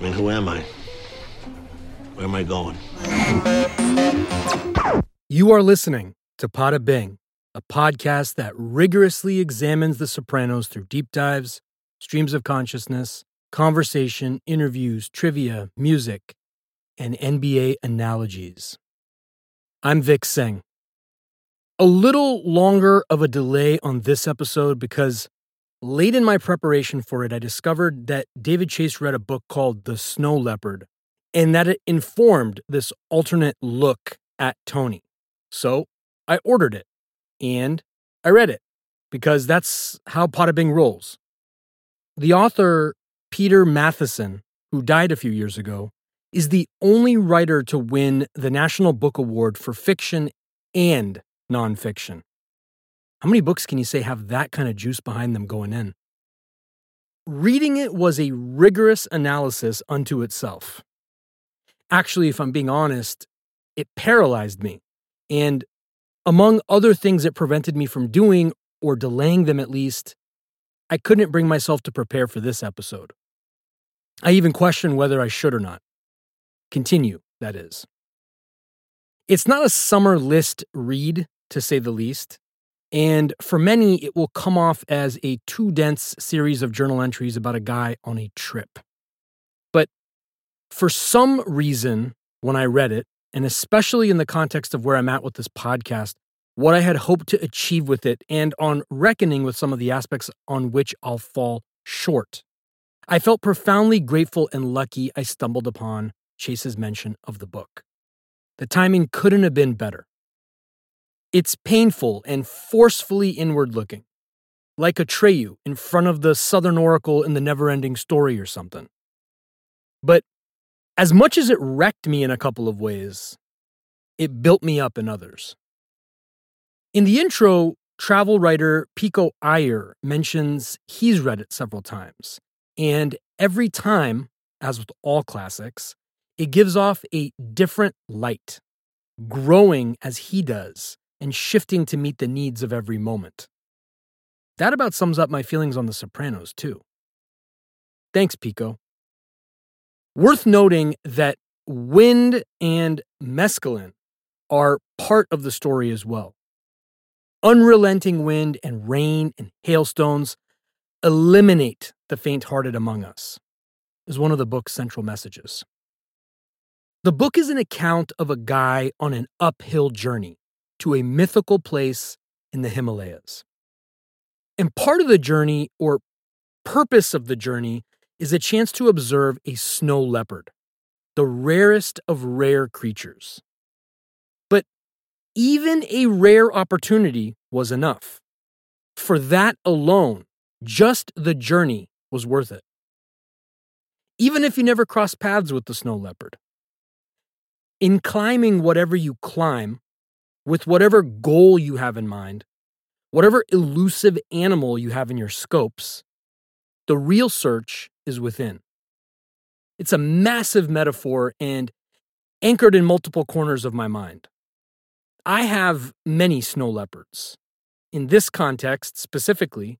I mean, who am I? Where am I going? You are listening to Pada Bing, a podcast that rigorously examines The Sopranos through deep dives, streams of consciousness, conversation, interviews, trivia, music, and NBA analogies. I'm Vic Singh. A little longer of a delay on this episode because late in my preparation for it, I discovered that David Chase read a book called The Snow Leopard and that it informed this alternate look at Tony. So I ordered it and I read it because that's how Pada Bing rolls. The author, Peter Matthiessen, who died a few years ago, is the only writer to win the National Book Award for fiction and nonfiction. How many books can you say have that kind of juice behind them going in? Reading it was a rigorous analysis unto itself. Actually, if I'm being honest, it paralyzed me. And among other things it prevented me from doing, or delaying them at least, I couldn't bring myself to prepare for this episode. I even questioned whether I should or not. Continue, that is. It's not a summer list read, to say the least. And for many, it will come off as a too dense series of journal entries about a guy on a trip. But for some reason, when I read it, and especially in the context of where I'm at with this podcast, what I had hoped to achieve with it, and on reckoning with some of the aspects on which I'll fall short, I felt profoundly grateful and lucky I stumbled upon Chase's mention of the book. The timing couldn't have been better. It's painful and forcefully inward looking, like Atreyu in front of the Southern Oracle in the never ending story or something. But as much as it wrecked me in a couple of ways, it built me up in others. In the intro, travel writer Pico Iyer mentions he's read it several times. And every time, as with all classics, it gives off a different light, growing as he does and shifting to meet the needs of every moment. That about sums up my feelings on The Sopranos, too. Thanks, Pico. Worth noting that wind and mescaline are part of the story as well. Unrelenting wind and rain and hailstones eliminate the faint hearted among us, is one of the book's central messages. The book is an account of a guy on an uphill journey to a mythical place in the Himalayas. And part of the journey, or purpose of the journey, is a chance to observe a snow leopard, the rarest of rare creatures. But even a rare opportunity was enough. For that alone, just the journey was worth it. Even if you never cross paths with the snow leopard. In climbing whatever you climb, with whatever goal you have in mind, whatever elusive animal you have in your scopes, the real search is within. It's a massive metaphor and anchored in multiple corners of my mind. I have many snow leopards. In this context specifically,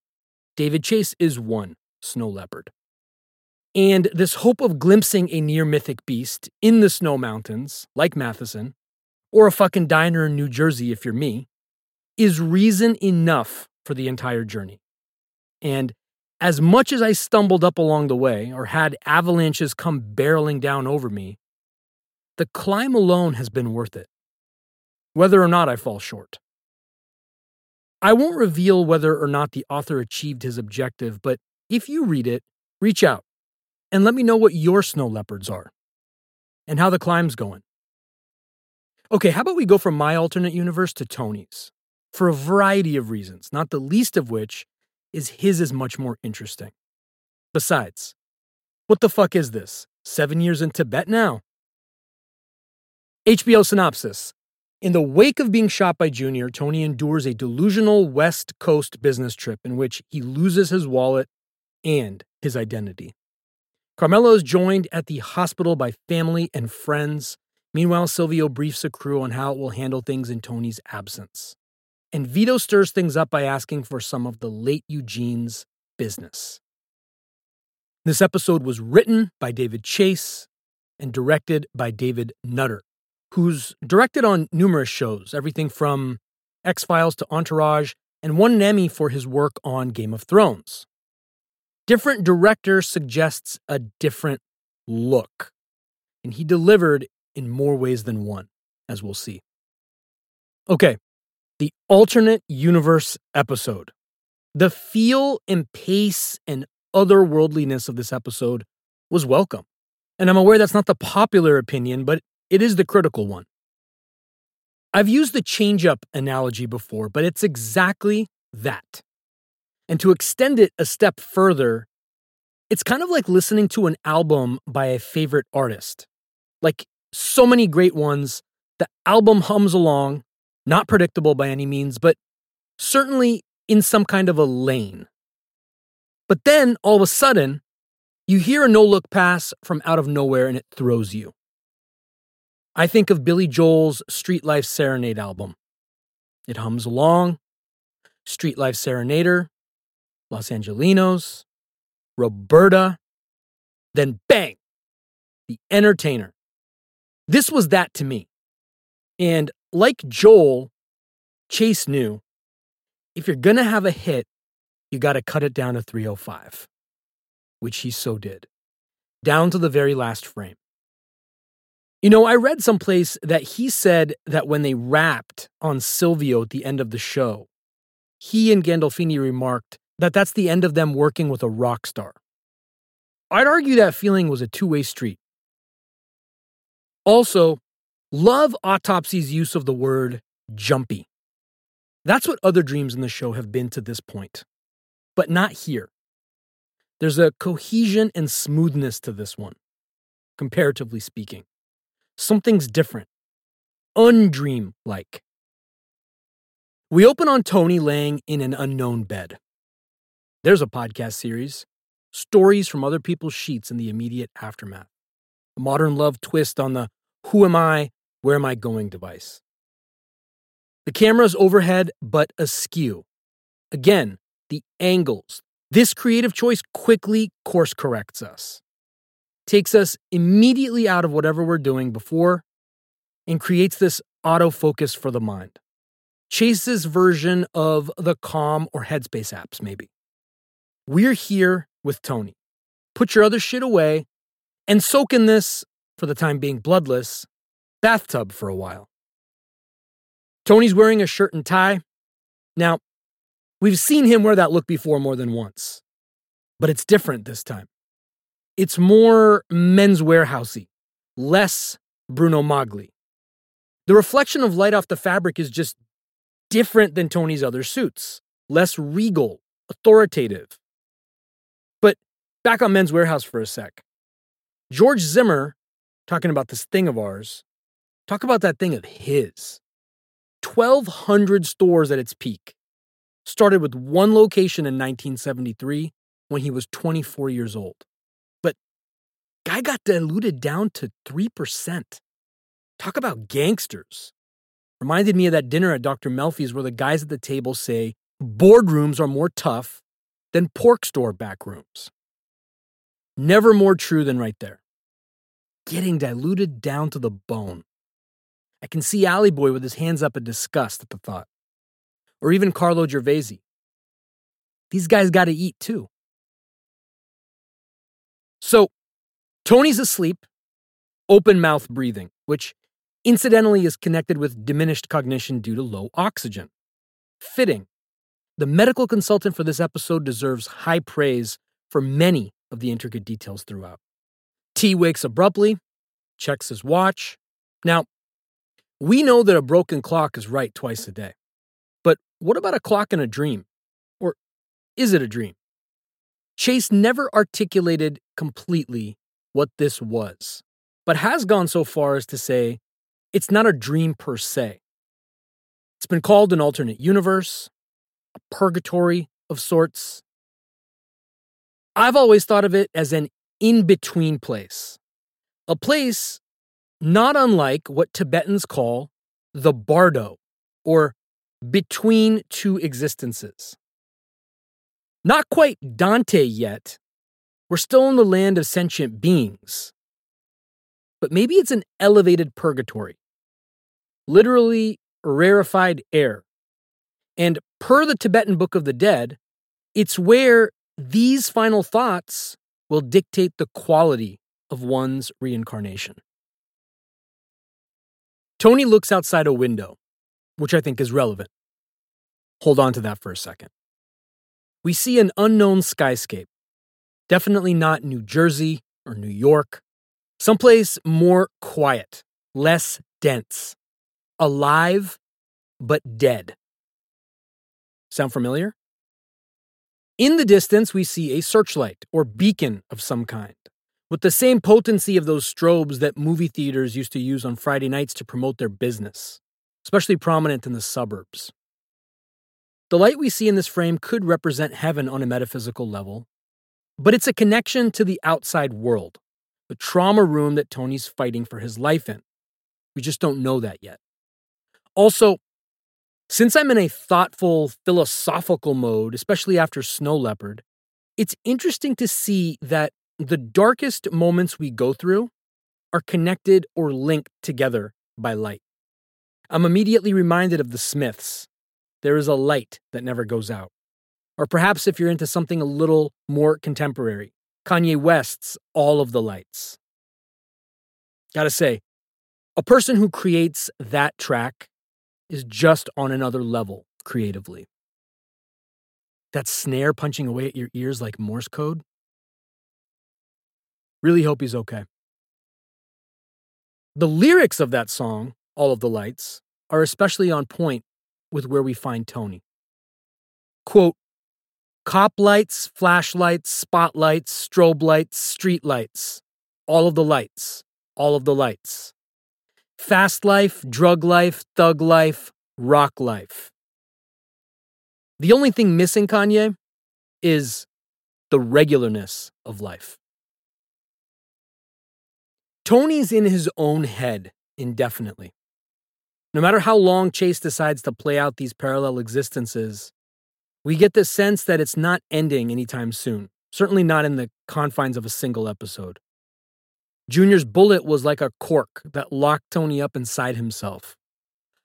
David Chase is one snow leopard. And this hope of glimpsing a near mythic beast in the snow mountains, like Matthiessen, or a fucking diner in New Jersey if you're me, is reason enough for the entire journey. And as much as I stumbled up along the way or had avalanches come barreling down over me, the climb alone has been worth it, whether or not I fall short. I won't reveal whether or not the author achieved his objective, but if you read it, reach out and let me know what your snow leopards are and how the climb's going. Okay, how about we go from my alternate universe to Tony's? For a variety of reasons, not the least of which is his is much more interesting. Besides, what the fuck is this? Seven years in Tibet now? HBO synopsis. In the wake of being shot by Junior, Tony endures a delusional West Coast business trip in which he loses his wallet and his identity. Carmela is joined at the hospital by family and friends Meanwhile, Silvio briefs a crew on how it will handle things in Tony's absence. And Vito stirs things up by asking for some of the late Eugene's business. This episode was written by David Chase and directed by David Nutter, who's directed on numerous shows, everything from X Files to Entourage, and won an Emmy for his work on Game of Thrones. Different director suggests a different look, and he delivered in more ways than one, as we'll see. Okay, the alternate universe episode. The feel and pace and otherworldliness of this episode was welcome. And I'm aware that's not the popular opinion, but it is the critical one. I've used the change up analogy before, but it's exactly that. And to extend it a step further, it's kind of like listening to an album by a favorite artist. Like so many great ones, the album hums along, not predictable by any means, but certainly in some kind of a lane. But then all of a sudden, you hear a no look pass from out of nowhere and it throws you. I think of Billy Joel's Street Life Serenade album. It hums along. Street Life Serenader, Los Angelenos, Roberta, then bang, The Entertainer. This was that to me. And like Joel, Chase knew if you're going to have a hit, you got to cut it down to 305, which he so did, down to the very last frame. You know, I read someplace that he said that when they wrapped on Silvio at the end of the show, he and Gandolfini remarked that that's the end of them working with a rock star. I'd argue that feeling was a two way street. Also, love Autopsy's use of the word jumpy. That's what other dreams in the show have been to this point, but not here. There's a cohesion and smoothness to this one, comparatively speaking. Something's different, undream like. We open on Tony laying in an unknown bed. There's a podcast series, stories from other people's sheets in the immediate aftermath. A modern love twist on the who am I, where am I going device. The camera's overhead but askew. Again, the angles. This creative choice quickly course corrects us, takes us immediately out of whatever we're doing before, and creates this autofocus for the mind. Chase's version of the Calm or Headspace apps, maybe. We're here with Tony. Put your other shit away and soak in this, for the time being bloodless, bathtub for a while. Tony's wearing a shirt and tie. Now, we've seen him wear that look before more than once, but it's different this time. It's more men's warehousey, less Bruno Magli. The reflection of light off the fabric is just different than Tony's other suits, less regal, authoritative. But back on Men's Wearhouse for a sec. George Zimmer, talking about this thing of ours, talk about that thing of his. 1,200 stores at its peak. Started with one location in 1973 when he was 24 years old. But guy got diluted down to 3%. Talk about gangsters. Reminded me of that dinner at Dr. Melfi's where the guys at the table say boardrooms are more tough than pork store back rooms. Never more true than right there. Getting diluted down to the bone. I can see Alley Boy with his hands up in disgust at the thought. Or even Carlo Gervasi. These guys got to eat too. So, Tony's asleep, open mouth breathing, which incidentally is connected with diminished cognition due to low oxygen. Fitting. The medical consultant for this episode deserves high praise for many of the intricate details throughout. T wakes abruptly, checks his watch. Now, we know that a broken clock is right twice a day. But what about a clock in a dream? Or is it a dream? Chase never articulated completely what this was, but has gone so far as to say it's not a dream per se. It's been called an alternate universe, a purgatory of sorts. I've always thought of it as an in between place, a place not unlike what Tibetans call the bardo, or between two existences. Not quite Dante yet, We're still in the land of sentient beings. But maybe it's an elevated purgatory, literally rarefied air. And per the Tibetan Book of the Dead, it's where these final thoughts will dictate the quality of one's reincarnation. Tony looks outside a window, which I think is relevant. Hold on to that for a second. We see an unknown skyscape. Definitely not New Jersey or New York. Someplace more quiet, less dense, alive, but dead. Sound familiar? In the distance, we see a searchlight or beacon of some kind, with the same potency of those strobes that movie theaters used to use on Friday nights to promote their business, especially prominent in the suburbs. The light we see in this frame could represent heaven on a metaphysical level, but it's a connection to the outside world, the trauma room that Tony's fighting for his life in. We just don't know that yet. Also, since I'm in a thoughtful, philosophical mode, especially after Snow Leopard, it's interesting to see that the darkest moments we go through are connected or linked together by light. I'm immediately reminded of the Smiths. There is a light that never goes out. Or perhaps if you're into something a little more contemporary, Kanye West's All of the Lights. Gotta say, a person who creates that track is just on another level creatively. That snare punching away at your ears like Morse code. Really hope he's okay. The lyrics of that song, All of the Lights, are especially on point with where we find Tony. Quote, cop lights, flashlights, spotlights, strobe lights, street lights, all of the lights, all of the lights. Fast life, drug life, thug life, rock life. The only thing missing, Kanye, is the regularness of life. Tony's in his own head indefinitely. No matter how long Chase decides to play out these parallel existences, we get the sense that it's not ending anytime soon, certainly not in the confines of a single episode. Junior's bullet was like a cork that locked Tony up inside himself,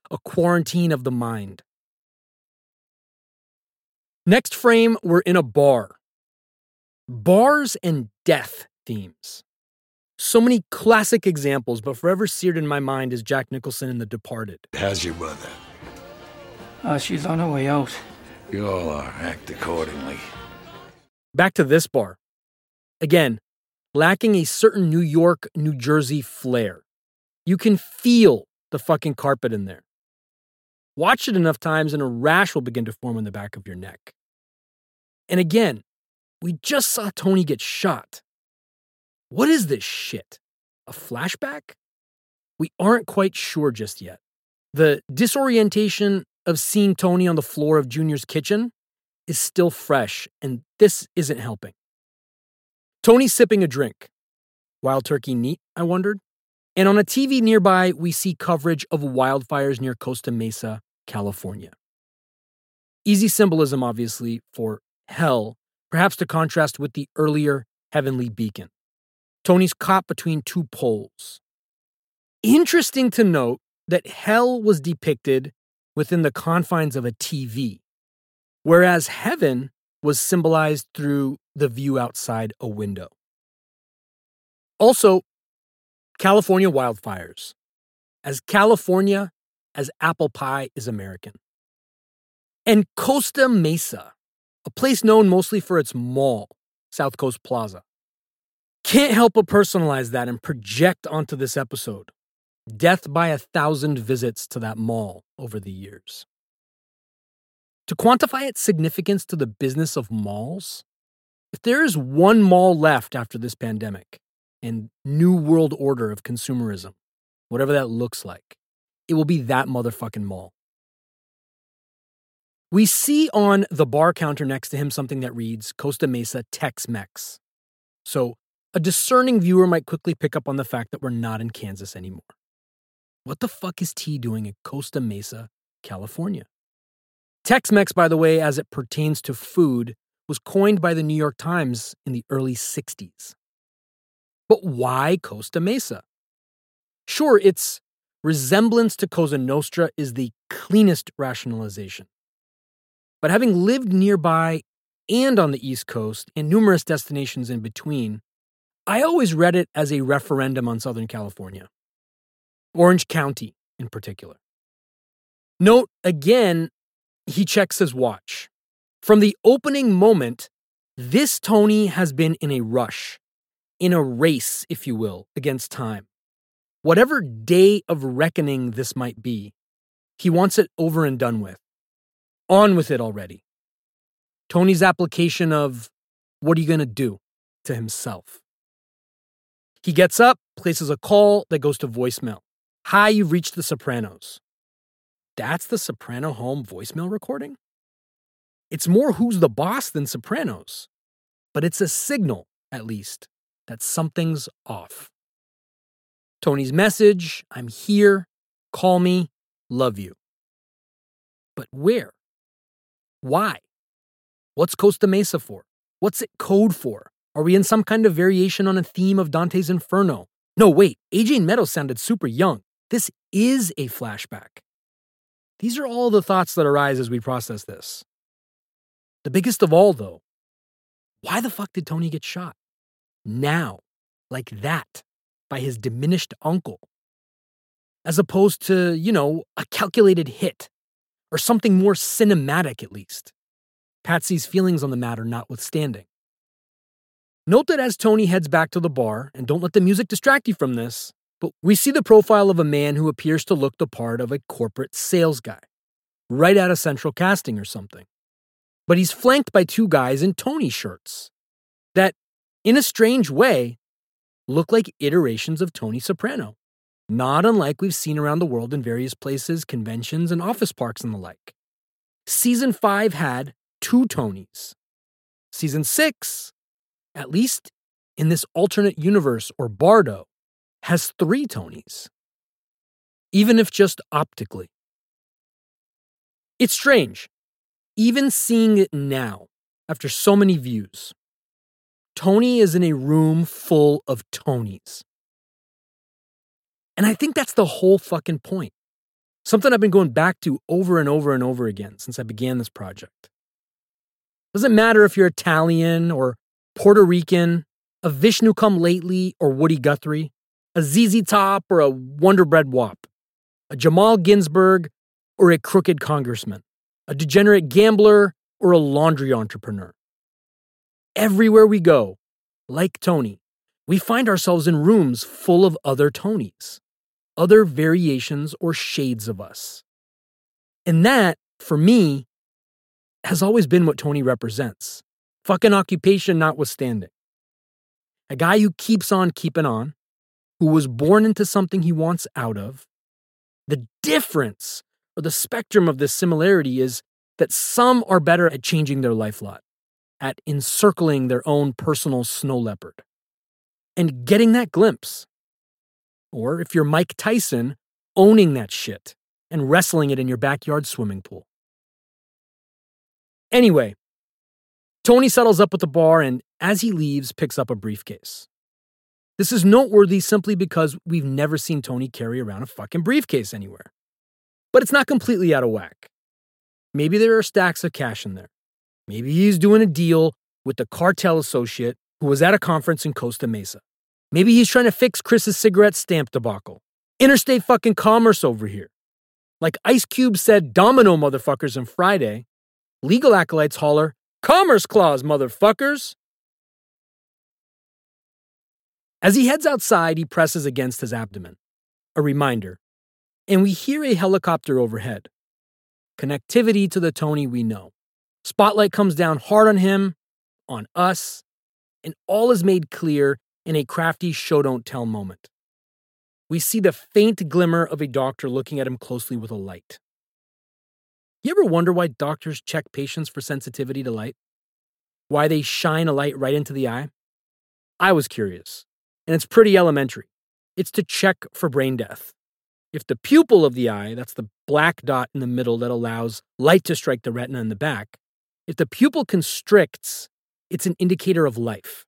a quarantine of the mind. Next frame, we're in a bar. Bars and death themes. So many classic examples, but forever seared in my mind is Jack Nicholson in The Departed. How's your mother? Uh, she's on her way out. You all are. Act accordingly. Back to this bar. Again, lacking a certain New York, New Jersey flair. You can feel the fucking carpet in there. Watch it enough times and a rash will begin to form on the back of your neck. And again, we just saw Tony get shot. What is this shit? A flashback? We aren't quite sure just yet. The disorientation of seeing Tony on the floor of Junior's kitchen is still fresh, and this isn't helping. Tony's sipping a drink. Wild turkey neat, I wondered. And on a TV nearby, we see coverage of wildfires near Costa Mesa, California. Easy symbolism, obviously, for hell, perhaps to contrast with the earlier heavenly beacon. Tony's caught between two poles. Interesting to note that hell was depicted within the confines of a TV, whereas heaven was symbolized through the view outside a window. Also, California wildfires. As California as apple pie is American. And Costa Mesa, a place known mostly for its mall, South Coast Plaza. Can't help but personalize that and project onto this episode. Death by a thousand visits to that mall over the years. To quantify its significance to the business of malls, if there is one mall left after this pandemic and new world order of consumerism, whatever that looks like, it will be that motherfucking mall. We see on the bar counter next to him something that reads Costa Mesa Tex Mex. So a discerning viewer might quickly pick up on the fact that we're not in Kansas anymore. What the fuck is T doing in Costa Mesa, California? Tex Mex, by the way, as it pertains to food, was coined by the New York Times in the early 60s. But why Costa Mesa? Sure, its resemblance to Cosa Nostra is the cleanest rationalization. But having lived nearby and on the East Coast and numerous destinations in between, I always read it as a referendum on Southern California, Orange County in particular. Note again, he checks his watch. From the opening moment, this Tony has been in a rush, in a race, if you will, against time. Whatever day of reckoning this might be, he wants it over and done with. On with it already. Tony's application of, what are you going to do to himself? He gets up, places a call that goes to voicemail. Hi, you've reached the Sopranos. That's the Soprano home voicemail recording? It's more who's the boss than Sopranos, but it's a signal, at least, that something's off. Tony's message I'm here, call me, love you. But where? Why? What's Costa Mesa for? What's it code for? Are we in some kind of variation on a theme of Dante's Inferno? No, wait, AJ Meadows sounded super young. This is a flashback. These are all the thoughts that arise as we process this. The biggest of all, though, why the fuck did Tony get shot? Now, like that, by his diminished uncle, as opposed to, you know, a calculated hit, or something more cinematic at least. Patsy's feelings on the matter notwithstanding. Note that as Tony heads back to the bar, and don't let the music distract you from this, but we see the profile of a man who appears to look the part of a corporate sales guy, right out of central casting or something but he's flanked by two guys in Tony shirts that, in a strange way, look like iterations of Tony Soprano, not unlike we've seen around the world in various places, conventions, and office parks and the like. Season 5 had two Tonys. Season 6, at least in this alternate universe or Bardo, has three Tonys, even if just optically. It's strange even seeing it now, after so many views, Tony is in a room full of Tonys. And I think that's the whole fucking point. Something I've been going back to over and over and over again since I began this project. Doesn't matter if you're Italian or Puerto Rican, a Vishnu come lately or Woody Guthrie, a ZZ Top or a Wonder Bread Wop, a Jamal Ginsburg or a crooked congressman a degenerate gambler, or a laundry entrepreneur. Everywhere we go, like Tony, we find ourselves in rooms full of other Tonys, other variations or shades of us. And that, for me, has always been what Tony represents. Fucking occupation notwithstanding. A guy who keeps on keeping on, who was born into something he wants out of. The difference or the spectrum of this similarity is that some are better at changing their life lot, at encircling their own personal snow leopard, and getting that glimpse. Or if you're Mike Tyson, owning that shit and wrestling it in your backyard swimming pool. Anyway, Tony settles up at the bar and, as he leaves, picks up a briefcase. This is noteworthy simply because we've never seen Tony carry around a fucking briefcase anywhere but it's not completely out of whack. Maybe there are stacks of cash in there. Maybe he's doing a deal with the cartel associate who was at a conference in Costa Mesa. Maybe he's trying to fix Chris's cigarette stamp debacle. Interstate fucking commerce over here. Like Ice Cube said, domino motherfuckers on Friday, legal acolytes holler, Commerce Clause, motherfuckers! As he heads outside, he presses against his abdomen. A reminder and we hear a helicopter overhead. Connectivity to the Tony we know. Spotlight comes down hard on him, on us, and all is made clear in a crafty show don't tell moment. We see the faint glimmer of a doctor looking at him closely with a light. You ever wonder why doctors check patients for sensitivity to light? Why they shine a light right into the eye? I was curious, and it's pretty elementary. It's to check for brain death. If the pupil of the eye, that's the black dot in the middle that allows light to strike the retina in the back, If the pupil constricts, it's an indicator of life.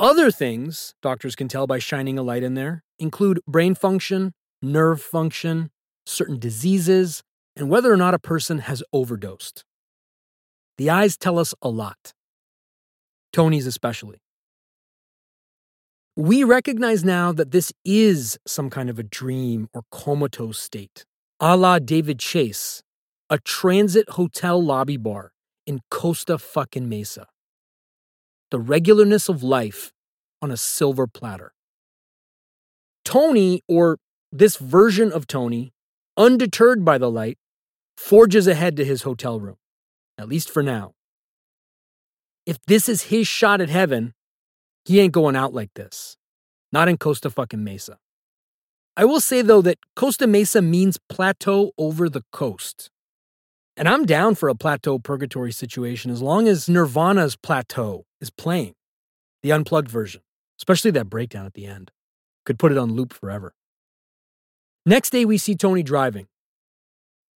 Other things doctors can tell by shining a light in there include brain function, nerve function, certain diseases, and whether or not a person has overdosed. The eyes tell us a lot. Tony's especially. We recognize now that this is some kind of a dream or comatose state, a la David Chase, a transit hotel lobby bar in Costa fucking Mesa. The regularness of life on a silver platter. Tony, or this version of Tony, undeterred by the light, forges ahead to his hotel room, at least for now. If this is his shot at heaven, he ain't going out like this. Not in Costa fucking Mesa. I will say though that Costa Mesa means plateau over the coast. And I'm down for a plateau purgatory situation as long as Nirvana's plateau is playing, the unplugged version, especially that breakdown at the end. Could put it on loop forever. Next day, we see Tony driving.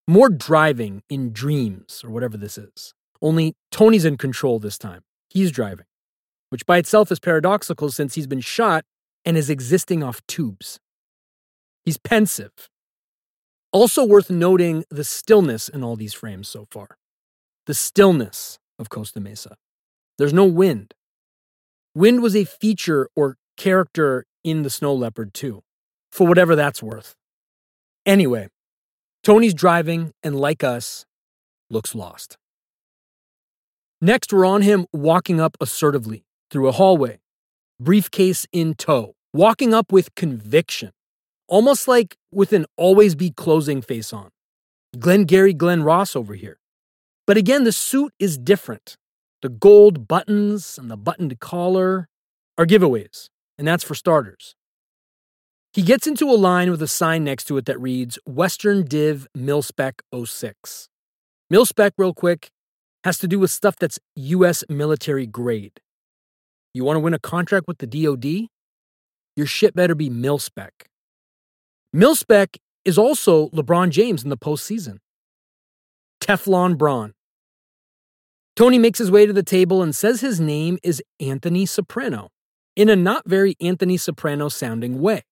More driving in dreams, or whatever this is. Only Tony's in control this time. He's driving, which by itself is paradoxical since he's been shot and is existing off tubes. He's pensive. Also worth noting the stillness in all these frames so far. The stillness of Costa Mesa. There's no wind. Wind was a feature or character in the Snow Leopard too, for whatever that's worth. Anyway, Tony's driving and, like us, looks lost. Next, we're on him walking up assertively through a hallway, briefcase in tow, walking up with conviction, almost like with an always be closing face on. Glengarry Glen Ross over here. But again, the suit is different. The gold buttons and the buttoned collar are giveaways, and that's for starters. He gets into a line with a sign next to it that reads Western Div Milspec 06. Milspec, real quick, has to do with stuff that's US military grade. You want to win a contract with the DoD? Your shit better be Milspec. Milspec is also LeBron James in the postseason. Teflon Bron. Tony makes his way to the table and says his name is Anthony Soprano in a not very Anthony Soprano sounding way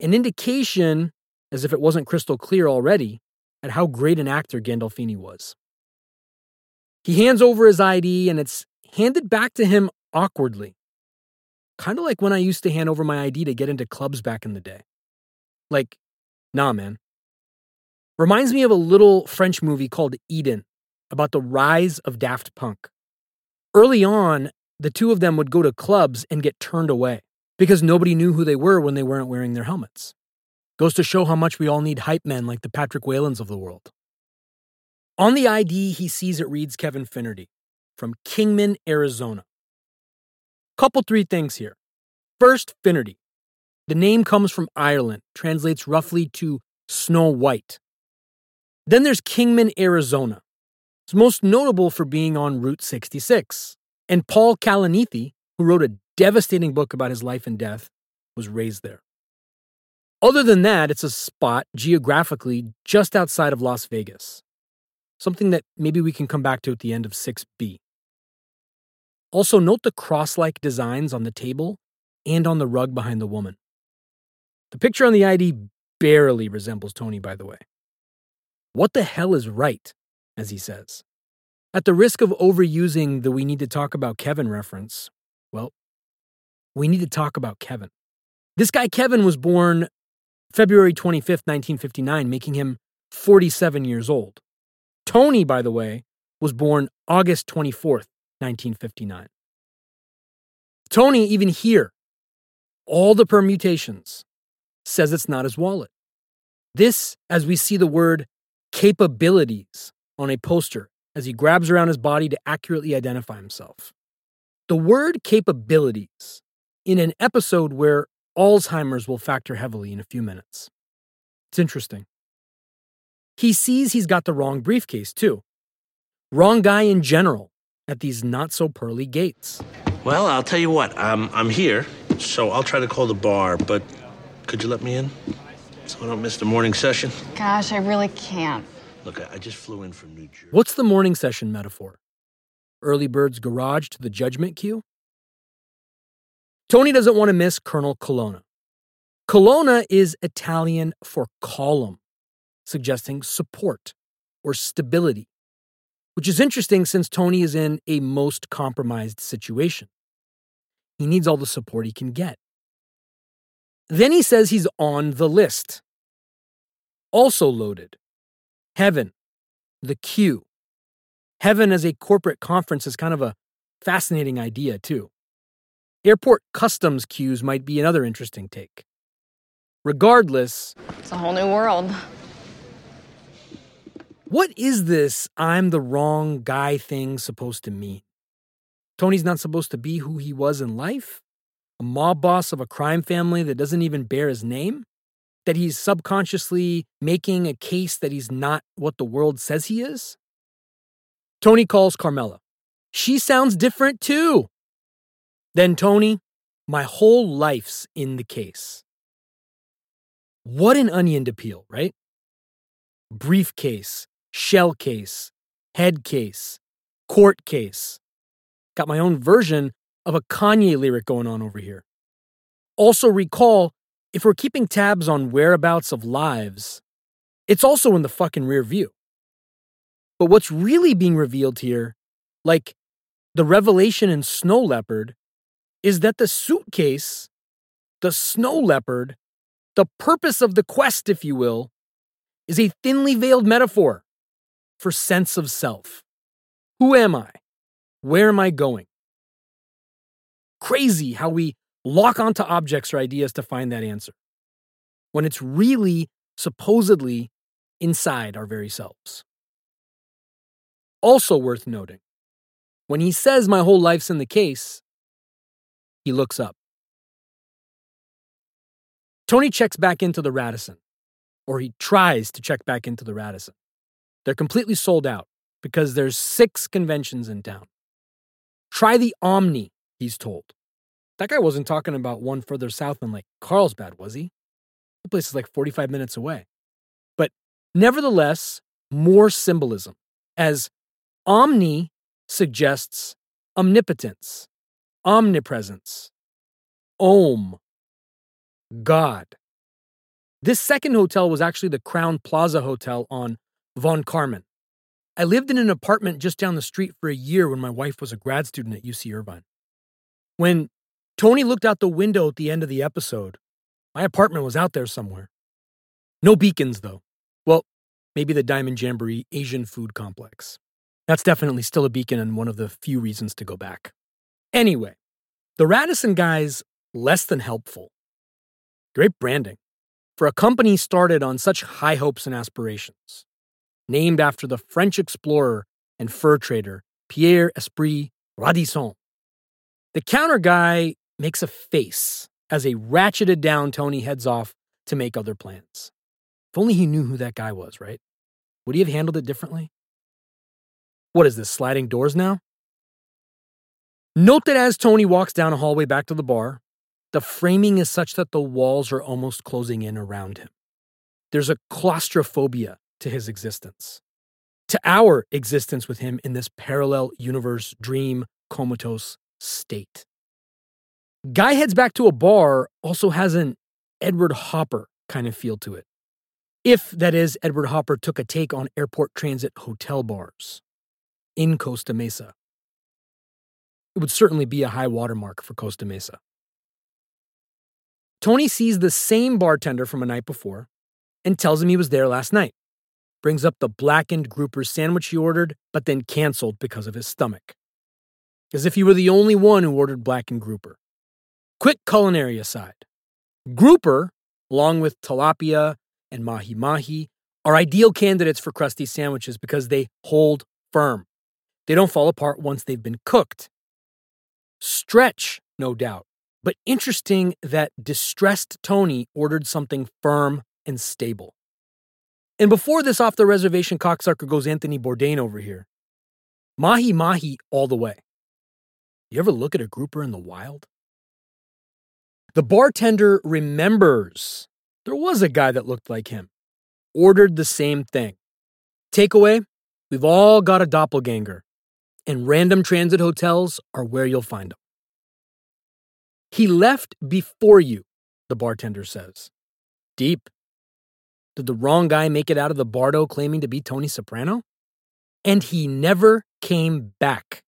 an indication, as if it wasn't crystal clear already, at how great an actor Gandolfini was. He hands over his ID and it's handed back to him awkwardly. Kind of like when I used to hand over my ID to get into clubs back in the day. Like, nah, man. Reminds me of a little French movie called Eden about the rise of Daft Punk. Early on, the two of them would go to clubs and get turned away because nobody knew who they were when they weren't wearing their helmets. Goes to show how much we all need hype men like the Patrick Whalens of the world. On the ID, he sees it reads Kevin Finnerty from Kingman, Arizona. Couple three things here. First, Finnerty. The name comes from Ireland, translates roughly to Snow White. Then there's Kingman, Arizona. It's most notable for being on Route 66. And Paul Kalanithi, who wrote a devastating book about his life and death, was raised there. Other than that, it's a spot geographically just outside of Las Vegas, something that maybe we can come back to at the end of 6b. Also, note the cross like designs on the table and on the rug behind the woman. The picture on the ID barely resembles Tony, by the way. What the hell is right, as he says? At the risk of overusing the we need to talk about Kevin reference, well, we need to talk about Kevin. This guy, Kevin, was born February 25th, 1959, making him 47 years old. Tony, by the way, was born August 24th, 1959. Tony, even here, all the permutations, says it's not his wallet. This, as we see the word capabilities on a poster as he grabs around his body to accurately identify himself. The word capabilities in an episode where Alzheimer's will factor heavily in a few minutes. It's interesting. He sees he's got the wrong briefcase, too. Wrong guy in general at these not so pearly gates. Well, I'll tell you what, I'm, I'm here, so I'll try to call the bar, but could you let me in? So I don't miss the morning session? Gosh, I really can't. Look, I, I just flew in from New Jersey. What's the morning session metaphor? Early Bird's garage to the judgment queue? Tony doesn't want to miss Colonel Colonna. Colonna is Italian for column, suggesting support or stability, which is interesting since Tony is in a most compromised situation. He needs all the support he can get. Then he says he's on the list. Also loaded Heaven, the queue. Heaven as a corporate conference is kind of a fascinating idea, too. Airport customs queues might be another interesting take. Regardless, It's a whole new world. What is this I'm the wrong guy thing supposed to mean? Tony's not supposed to be who he was in life? A mob boss of a crime family that doesn't even bear his name? That he's subconsciously making a case that he's not what the world says he is? Tony calls Carmela. She sounds different too. Then Tony, my whole life's in the case. What an onion to peel, right? Briefcase, shell case, head case, court case. Got my own version of a Kanye lyric going on over here. Also, recall if we're keeping tabs on whereabouts of lives, it's also in the fucking rear view. But what's really being revealed here, like the revelation in Snow Leopard, is that the suitcase, the snow leopard, the purpose of the quest, if you will, is a thinly veiled metaphor for sense of self. Who am I? Where am I going? Crazy how we lock onto objects or ideas to find that answer when it's really supposedly inside our very selves. Also worth noting, when he says my whole life's in the case, he looks up. Tony checks back into the Radisson, or he tries to check back into the Radisson. They're completely sold out because there's six conventions in town. Try the Omni, he's told. That guy wasn't talking about one further south than like Carlsbad, was he? The place is like 45 minutes away. But nevertheless, more symbolism, as Omni suggests omnipotence, omnipresence, Om, God. This second hotel was actually the Crowne Plaza Hotel on Von Karman. I lived in an apartment just down the street for a year when my wife was a grad student at UC Irvine. When Tony looked out the window at the end of the episode, my apartment was out there somewhere. No beacons, though. Well, maybe the Diamond Jamboree Asian Food Complex. That's definitely still a beacon and one of the few reasons to go back. Anyway, the Radisson guy's less than helpful. Great branding for a company started on such high hopes and aspirations. Named after the French explorer and fur trader Pierre Esprit Radisson. The counter guy makes a face as a ratcheted down Tony heads off to make other plans. If only he knew who that guy was, right? Would he have handled it differently? What is this, sliding doors now? Note that as Tony walks down a hallway back to the bar, the framing is such that the walls are almost closing in around him. There's a claustrophobia to his existence, to our existence with him in this parallel universe dream comatose state. Guy heads back to a bar, also has an Edward Hopper kind of feel to it. If, that is, Edward Hopper took a take on airport transit hotel bars in Costa Mesa. It would certainly be a high watermark for Costa Mesa. Tony sees the same bartender from a night before and tells him he was there last night. Brings up the blackened grouper sandwich he ordered, but then canceled because of his stomach. As if he were the only one who ordered blackened grouper. Quick culinary aside grouper, along with tilapia and mahi mahi, are ideal candidates for crusty sandwiches because they hold firm. They don't fall apart once they've been cooked. Stretch, no doubt, but interesting that distressed Tony ordered something firm and stable. And before this off the reservation cocksucker goes Anthony Bourdain over here, mahi mahi all the way. You ever look at a grouper in the wild? The bartender remembers there was a guy that looked like him, ordered the same thing. Takeaway, we've all got a doppelganger. and random transit hotels are where you'll find them. He left before you, the bartender says. Deep. Did the wrong guy make it out of the Bardo claiming to be Tony Soprano? And he never came back,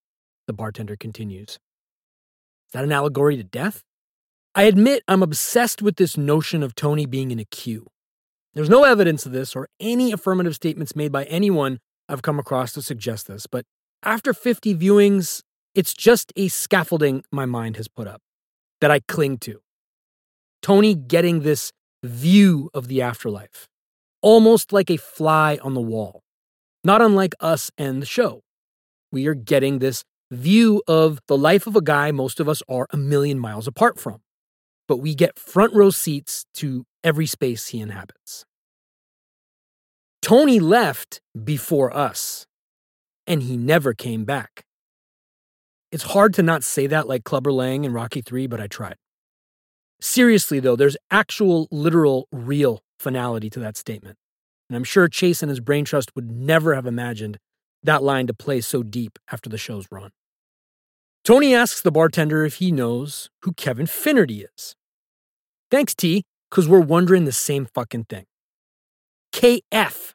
the bartender continues. Is that an allegory to death? I admit I'm obsessed with this notion of Tony being in a queue. There's no evidence of this or any affirmative statements made by anyone I've come across to suggest this, but after 50 viewings, it's just a scaffolding my mind has put up that I cling to. Tony getting this view of the afterlife, almost like a fly on the wall, not unlike us and the show. We are getting this view of the life of a guy most of us are a million miles apart from, but we get front row seats to every space he inhabits. Tony left before us, and he never came back. It's hard to not say that like Clubber Lang in Rocky 3, but I tried. Seriously, though, there's actual, literal, real finality to that statement. And I'm sure Chase and his brain trust would never have imagined that line to play so deep after the show's run. Tony asks the bartender if he knows who Kevin Finnerty is. Thanks, T, because we're wondering the same fucking thing. KF,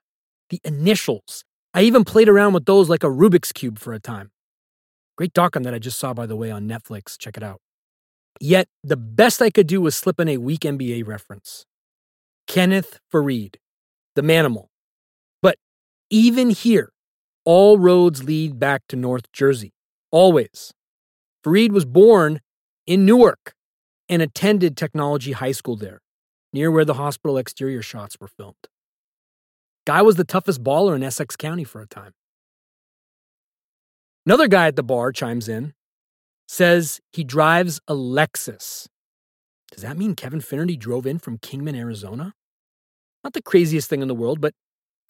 the initials. I even played around with those like a Rubik's Cube for a time. Great doc on that I just saw, by the way, on Netflix. Check it out. Yet, the best I could do was slip in a weak NBA reference Kenneth Faried, the manimal. But even here, all roads lead back to North Jersey. Always. Faried was born in Newark and attended Technology High School there, near where the hospital exterior shots were filmed. Guy was the toughest baller in Essex County for a time. Another guy at the bar chimes in, says he drives a Lexus. Does that mean Kevin Finnerty drove in from Kingman, Arizona? Not the craziest thing in the world, but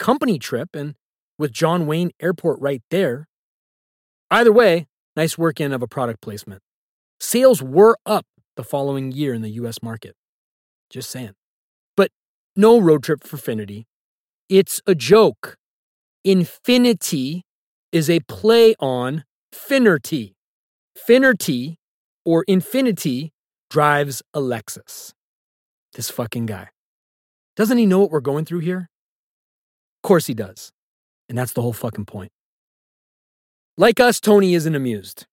company trip and with John Wayne Airport right there. Either way, nice work in of a product placement. Sales were up the following year in the US market. Just saying. But no road trip for Finnerty. It's a joke. Infinity is a play on Finnerty. Finnerty or Infinity drives a Lexus. This fucking guy. Doesn't he know what we're going through here? Of course he does. And that's the whole fucking point. Like us, Tony isn't amused.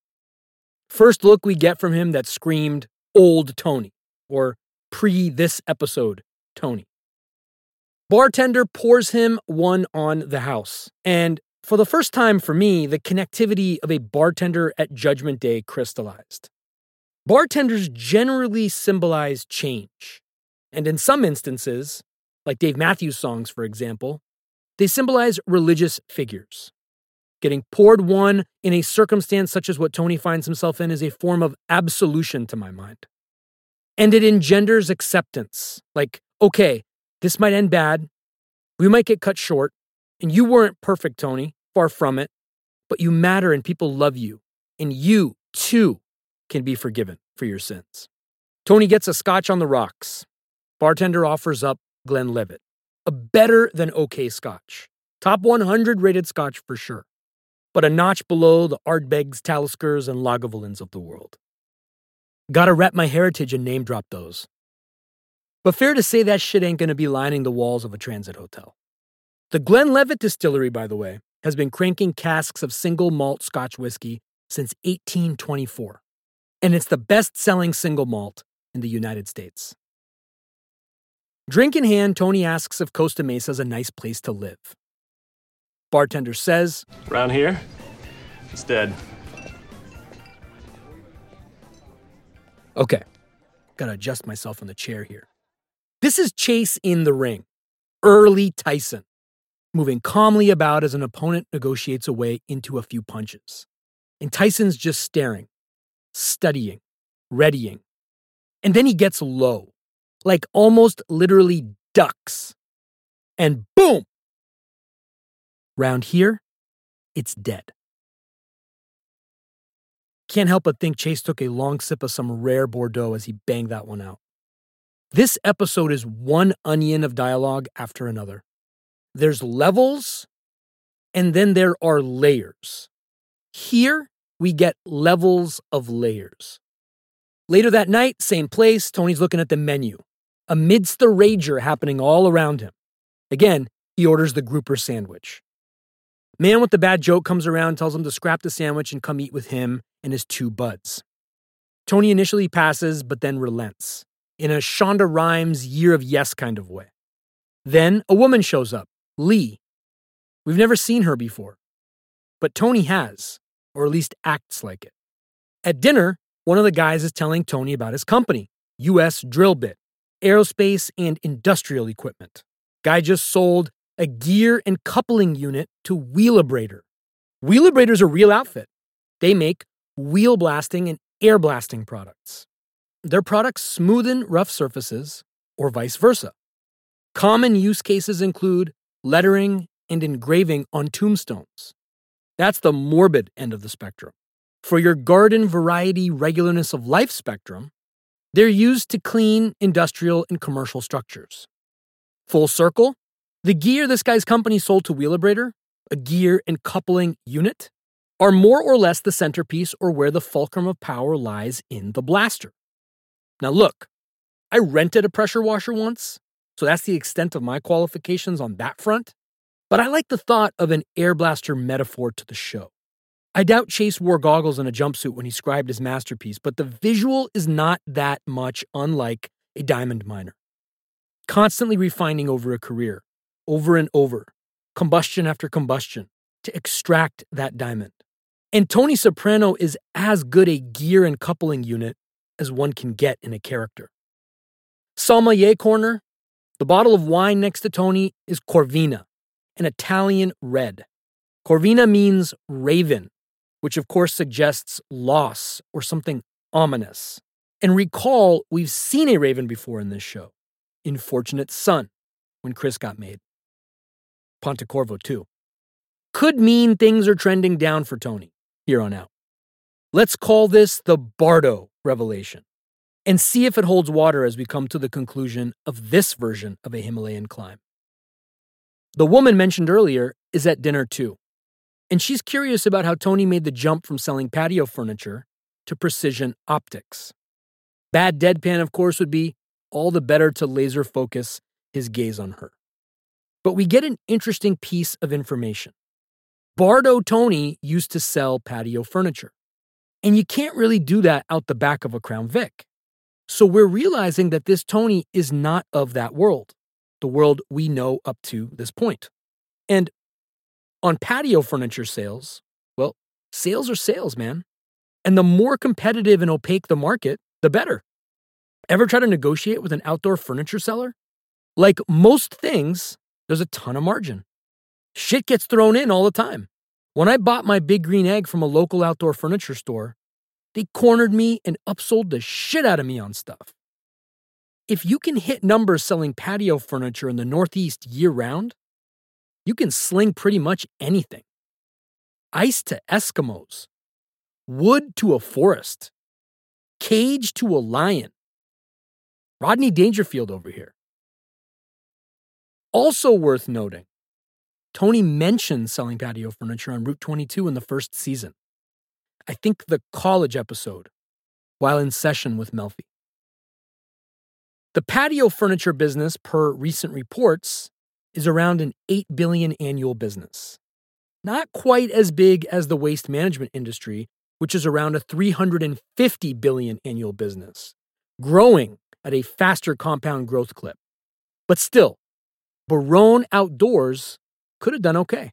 First look we get from him that screamed old Tony or pre this episode Tony. Bartender pours him one on the house. And for the first time for me, the connectivity of a bartender at Judgment Day crystallized. Bartenders generally symbolize change. And in some instances, like Dave Matthews songs, for example, they symbolize religious figures. Getting poured one in a circumstance such as what Tony finds himself in is a form of absolution to my mind. And it engenders acceptance. Like, okay, this might end bad. We might get cut short. And you weren't perfect, Tony. Far from it. But you matter and people love you. And you, too, can be forgiven for your sins. Tony gets a scotch on the rocks. Bartender offers up Glenlivet, a better than okay scotch. Top 100 rated scotch for sure, but a notch below the Ardbegs, Taliskers, and Lagavulins of the world. Gotta rep my heritage and name drop those. But fair to say that shit ain't gonna be lining the walls of a transit hotel. The Glenlivet distillery, by the way, has been cranking casks of single malt scotch whiskey since 1824, and it's the best selling single malt in the United States. Drink in hand, Tony asks if Costa Mesa is a nice place to live. Bartender says, Around here, it's dead. Okay, gotta adjust myself in the chair here. This is Chase in the ring, early Tyson, moving calmly about as an opponent negotiates a way into a few punches. And Tyson's just staring, studying, readying. And then he gets low, like almost literally ducks. And boom! Round here, it's dead. Can't help but think Chase took a long sip of some rare Bordeaux as he banged that one out. This episode is one onion of dialogue after another. There's levels, and then there are layers. Here, we get levels of layers. Later that night, same place, Tony's looking at the menu, amidst the rager happening all around him. Again, he orders the grouper sandwich. Man with the bad joke comes around, tells him to scrap the sandwich and come eat with him and his two buds. Tony initially passes, but then relents, in a Shonda Rhimes year of yes kind of way. Then a woman shows up, Lee. We've never seen her before, but Tony has, or at least acts like it. At dinner, one of the guys is telling Tony about his company, US Drill Bit, aerospace and industrial equipment. Guy just sold a gear and coupling unit to Wheelabrator. Wheelabrator's a real outfit. They make wheel blasting and air blasting products. Their products smoothen rough surfaces or vice versa. Common use cases include lettering and engraving on tombstones. That's the morbid end of the spectrum. For your garden variety regularness of life spectrum, they're used to clean industrial and commercial structures. Full circle, the gear this guy's company sold to Wheelabrator, a gear and coupling unit, are more or less the centerpiece or where the fulcrum of power lies in the blaster. Now, look, I rented a pressure washer once, so that's the extent of my qualifications on that front, but I like the thought of an air blaster metaphor to the show. I doubt Chase wore goggles and a jumpsuit when he scribed his masterpiece, but the visual is not that much unlike a diamond miner. Constantly refining over a career, over and over, combustion after combustion, to extract that diamond. And Tony Soprano is as good a gear and coupling unit as one can get in a character. Sommelier Corner, the bottle of wine next to Tony is Corvina, an Italian red. Corvina means raven, which of course suggests loss or something ominous. And recall, we've seen a raven before in this show, in Fortunate Son, when Chris got made. Pontecorvo, too. Could mean things are trending down for Tony here on out. Let's call this the Bardo revelation and see if it holds water as we come to the conclusion of this version of a Himalayan climb. The woman mentioned earlier is at dinner too, and she's curious about how Tony made the jump from selling patio furniture to precision optics. Bad deadpan, of course, would be all the better to laser focus his gaze on her. But we get an interesting piece of information. Bardo Tony used to sell patio furniture. And you can't really do that out the back of a Crown Vic. So we're realizing that this Tony is not of that world, the world we know up to this point. And on patio furniture sales, well, sales are sales, man. And the more competitive and opaque the market, the better. Ever try to negotiate with an outdoor furniture seller? Like most things, there's a ton of margin. Shit gets thrown in all the time. When I bought my big green egg from a local outdoor furniture store, they cornered me and upsold the shit out of me on stuff. If you can hit numbers selling patio furniture in the Northeast year round, you can sling pretty much anything. Ice to Eskimos, wood to a forest, cage to a lion. Rodney Dangerfield over here. Also worth noting, Tony mentioned selling patio furniture on Route 22 in the first season. I think the college episode, while in session with Melfi. The patio furniture business, per recent reports, is around an 8 billion annual business. Not quite as big as the waste management industry, which is around a 350 billion annual business, growing at a faster compound growth clip. But still, Barone Outdoors could have done okay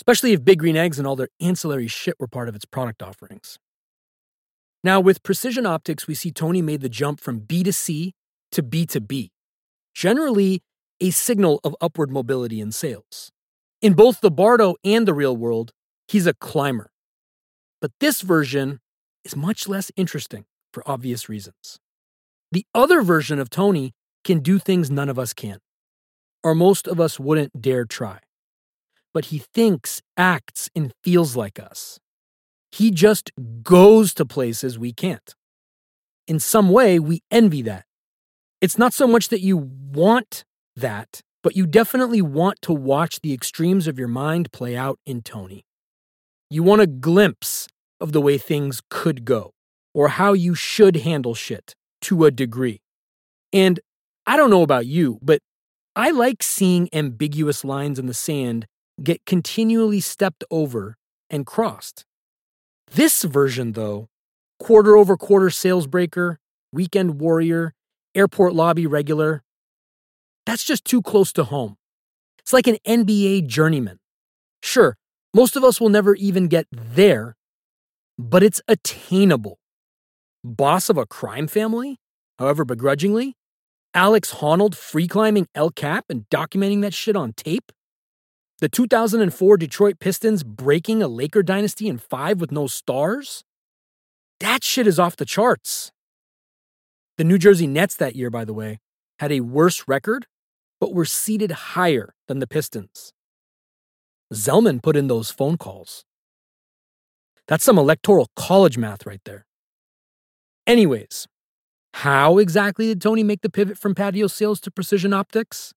especially if Big Green Eggs and all their ancillary shit were part of its product offerings. Now, with precision optics, we see Tony made the jump from B2C to B2B, generally a signal of upward mobility in sales. In both the Bardo and the real world, he's a climber. But this version is much less interesting for obvious reasons. The other version of Tony can do things none of us can, or most of us wouldn't dare try but he thinks, acts, and feels like us. He just goes to places we can't. In some way, we envy that. It's not so much that you want that, but you definitely want to watch the extremes of your mind play out in Tony. You want a glimpse of the way things could go or how you should handle shit to a degree. And I don't know about you, but I like seeing ambiguous lines in the sand get continually stepped over and crossed. This version, though, quarter over quarter sales breaker, weekend warrior, airport lobby regular, that's just too close to home. It's like an NBA journeyman. Sure, most of us will never even get there, but it's attainable. Boss of a crime family, however begrudgingly, Alex Honnold free climbing El Cap and documenting that shit on tape? The 2004 Detroit Pistons breaking a Laker dynasty in five with no stars? That shit is off the charts. The New Jersey Nets that year, by the way, had a worse record, but were seated higher than the Pistons. Zelman put in those phone calls. That's some electoral college math right there. Anyways, how exactly did Tony make the pivot from patio sales to precision optics?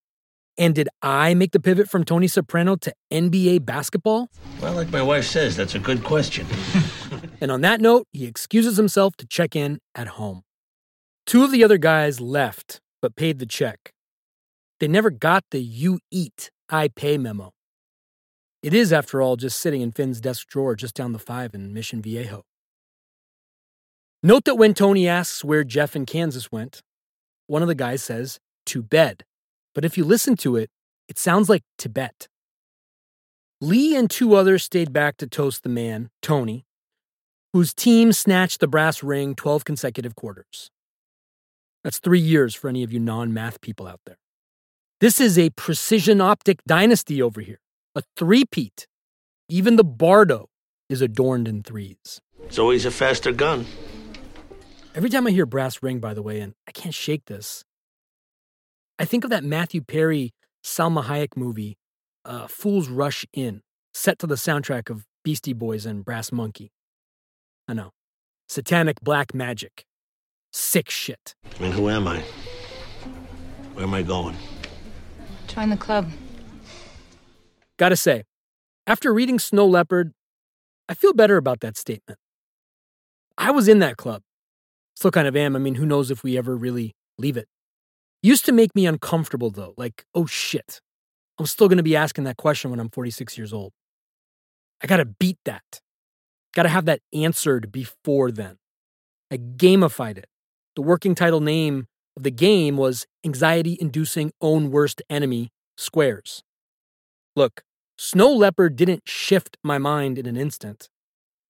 And did I make the pivot from Tony Soprano to NBA basketball? Well, like my wife says, that's a good question. and on that note, he excuses himself to check in at home. Two of the other guys left, but paid the check. They never got the you eat, I pay memo. It is, after all, just sitting in Finn's desk drawer just down the five in Mission Viejo. Note that when Tony asks where Jeff and Kansas went, one of the guys says, to bed. But if you listen to it, it sounds like Tibet. Lee and two others stayed back to toast the man, Tony, whose team snatched the brass ring 12 consecutive quarters. That's three years for any of you non math people out there. This is a precision optic dynasty over here, a three-peat. Even the Bardo is adorned in threes. It's always a faster gun. Every time I hear brass ring, by the way, and I can't shake this, I think of that Matthew Perry Salma Hayek movie, uh, Fools Rush In, set to the soundtrack of Beastie Boys and Brass Monkey. I know. Satanic black magic. Sick shit. I mean, who am I? Where am I going? Join the club. Gotta say, after reading Snow Leopard, I feel better about that statement. I was in that club. Still kind of am. I mean, who knows if we ever really leave it. Used to make me uncomfortable though, like, oh shit, I'm still gonna be asking that question when I'm 46 years old. I gotta beat that. Gotta have that answered before then. I gamified it. The working title name of the game was Anxiety Inducing Own Worst Enemy Squares. Look, Snow Leopard didn't shift my mind in an instant.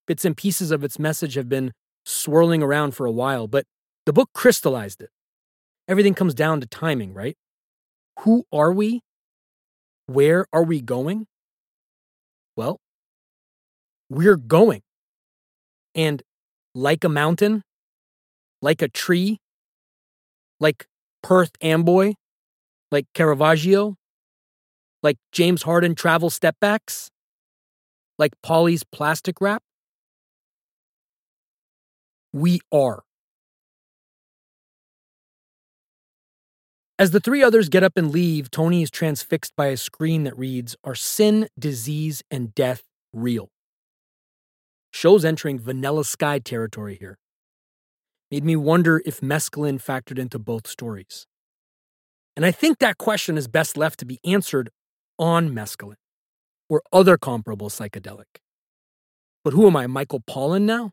Bits and pieces of its message have been swirling around for a while, but the book crystallized it. Everything comes down to timing, right? Who are we? Where are we going? Well, we're going. And like a mountain, like a tree, like Perth Amboy, like Caravaggio, like James Harden travel stepbacks, like Polly's plastic wrap, we are. As the three others get up and leave, Tony is transfixed by a screen that reads Are sin, disease, and death real? Show's entering vanilla sky territory here. Made me wonder if mescaline factored into both stories. And I think that question is best left to be answered on mescaline or other comparable psychedelic. But who am I, Michael Pollan now?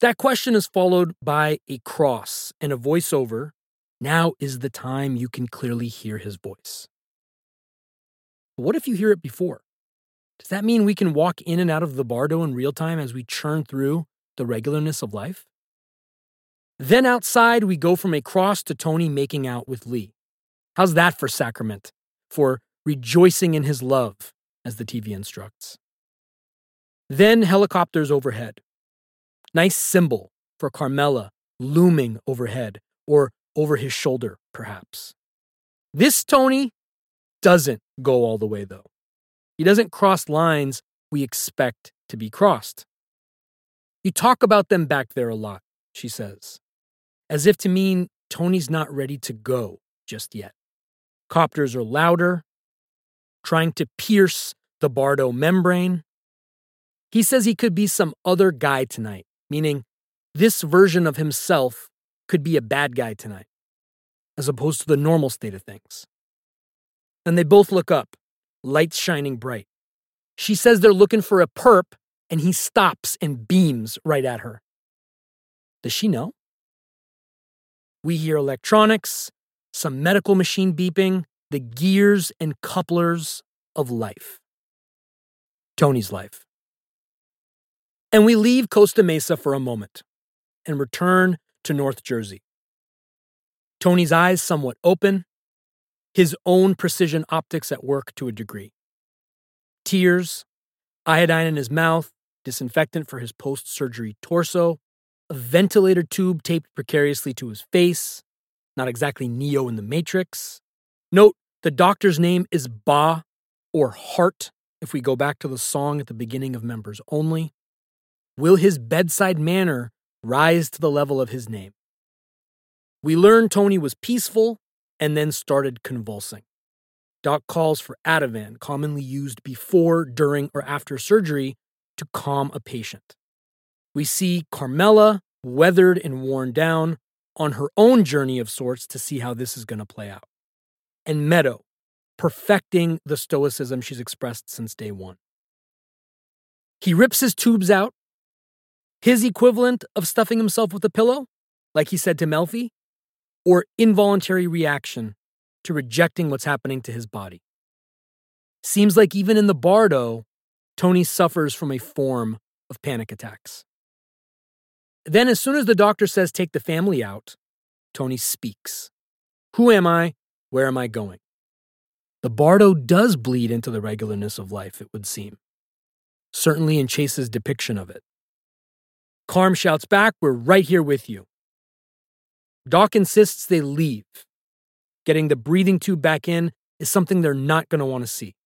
That question is followed by a cross and a voiceover. Now is the time you can clearly hear his voice. But what if you hear it before? Does that mean we can walk in and out of the bardo in real time as we churn through the regularness of life? Then outside, we go from a cross to Tony making out with Lee. How's that for sacrament? For rejoicing in his love, as the TV instructs. Then helicopters overhead. Nice symbol for Carmela looming overhead or over his shoulder, perhaps. This Tony doesn't go all the way, though. He doesn't cross lines we expect to be crossed. You talk about them back there a lot, she says, as if to mean Tony's not ready to go just yet. Copters are louder, trying to pierce the Bardo membrane. He says he could be some other guy tonight, meaning this version of himself could be a bad guy tonight, as opposed to the normal state of things. And they both look up, lights shining bright. She says they're looking for a perp, and he stops and beams right at her. Does she know? We hear electronics, some medical machine beeping, the gears and couplers of life. Tony's life. And we leave Costa Mesa for a moment and return to North Jersey. Tony's eyes somewhat open, his own precision optics at work to a degree. Tears, iodine in his mouth, disinfectant for his post surgery torso, a ventilator tube taped precariously to his face, not exactly Neo in the Matrix. Note the doctor's name is Ba or Hart if we go back to the song at the beginning of Members Only. Will his bedside manner rise to the level of his name? We learn Tony was peaceful and then started convulsing. Doc calls for Ativan, commonly used before, during, or after surgery to calm a patient. We see Carmela, weathered and worn down, on her own journey of sorts to see how this is going to play out. And Meadow, perfecting the stoicism she's expressed since day one. He rips his tubes out, his equivalent of stuffing himself with a pillow, like he said to Melfi, or involuntary reaction to rejecting what's happening to his body. Seems like even in the bardo, Tony suffers from a form of panic attacks. Then, as soon as the doctor says take the family out, Tony speaks. Who am I? Where am I going? The bardo does bleed into the regularness of life, it would seem. Certainly in Chase's depiction of it. Carm shouts back, We're right here with you. Doc insists they leave. Getting the breathing tube back in is something they're not going to want to see.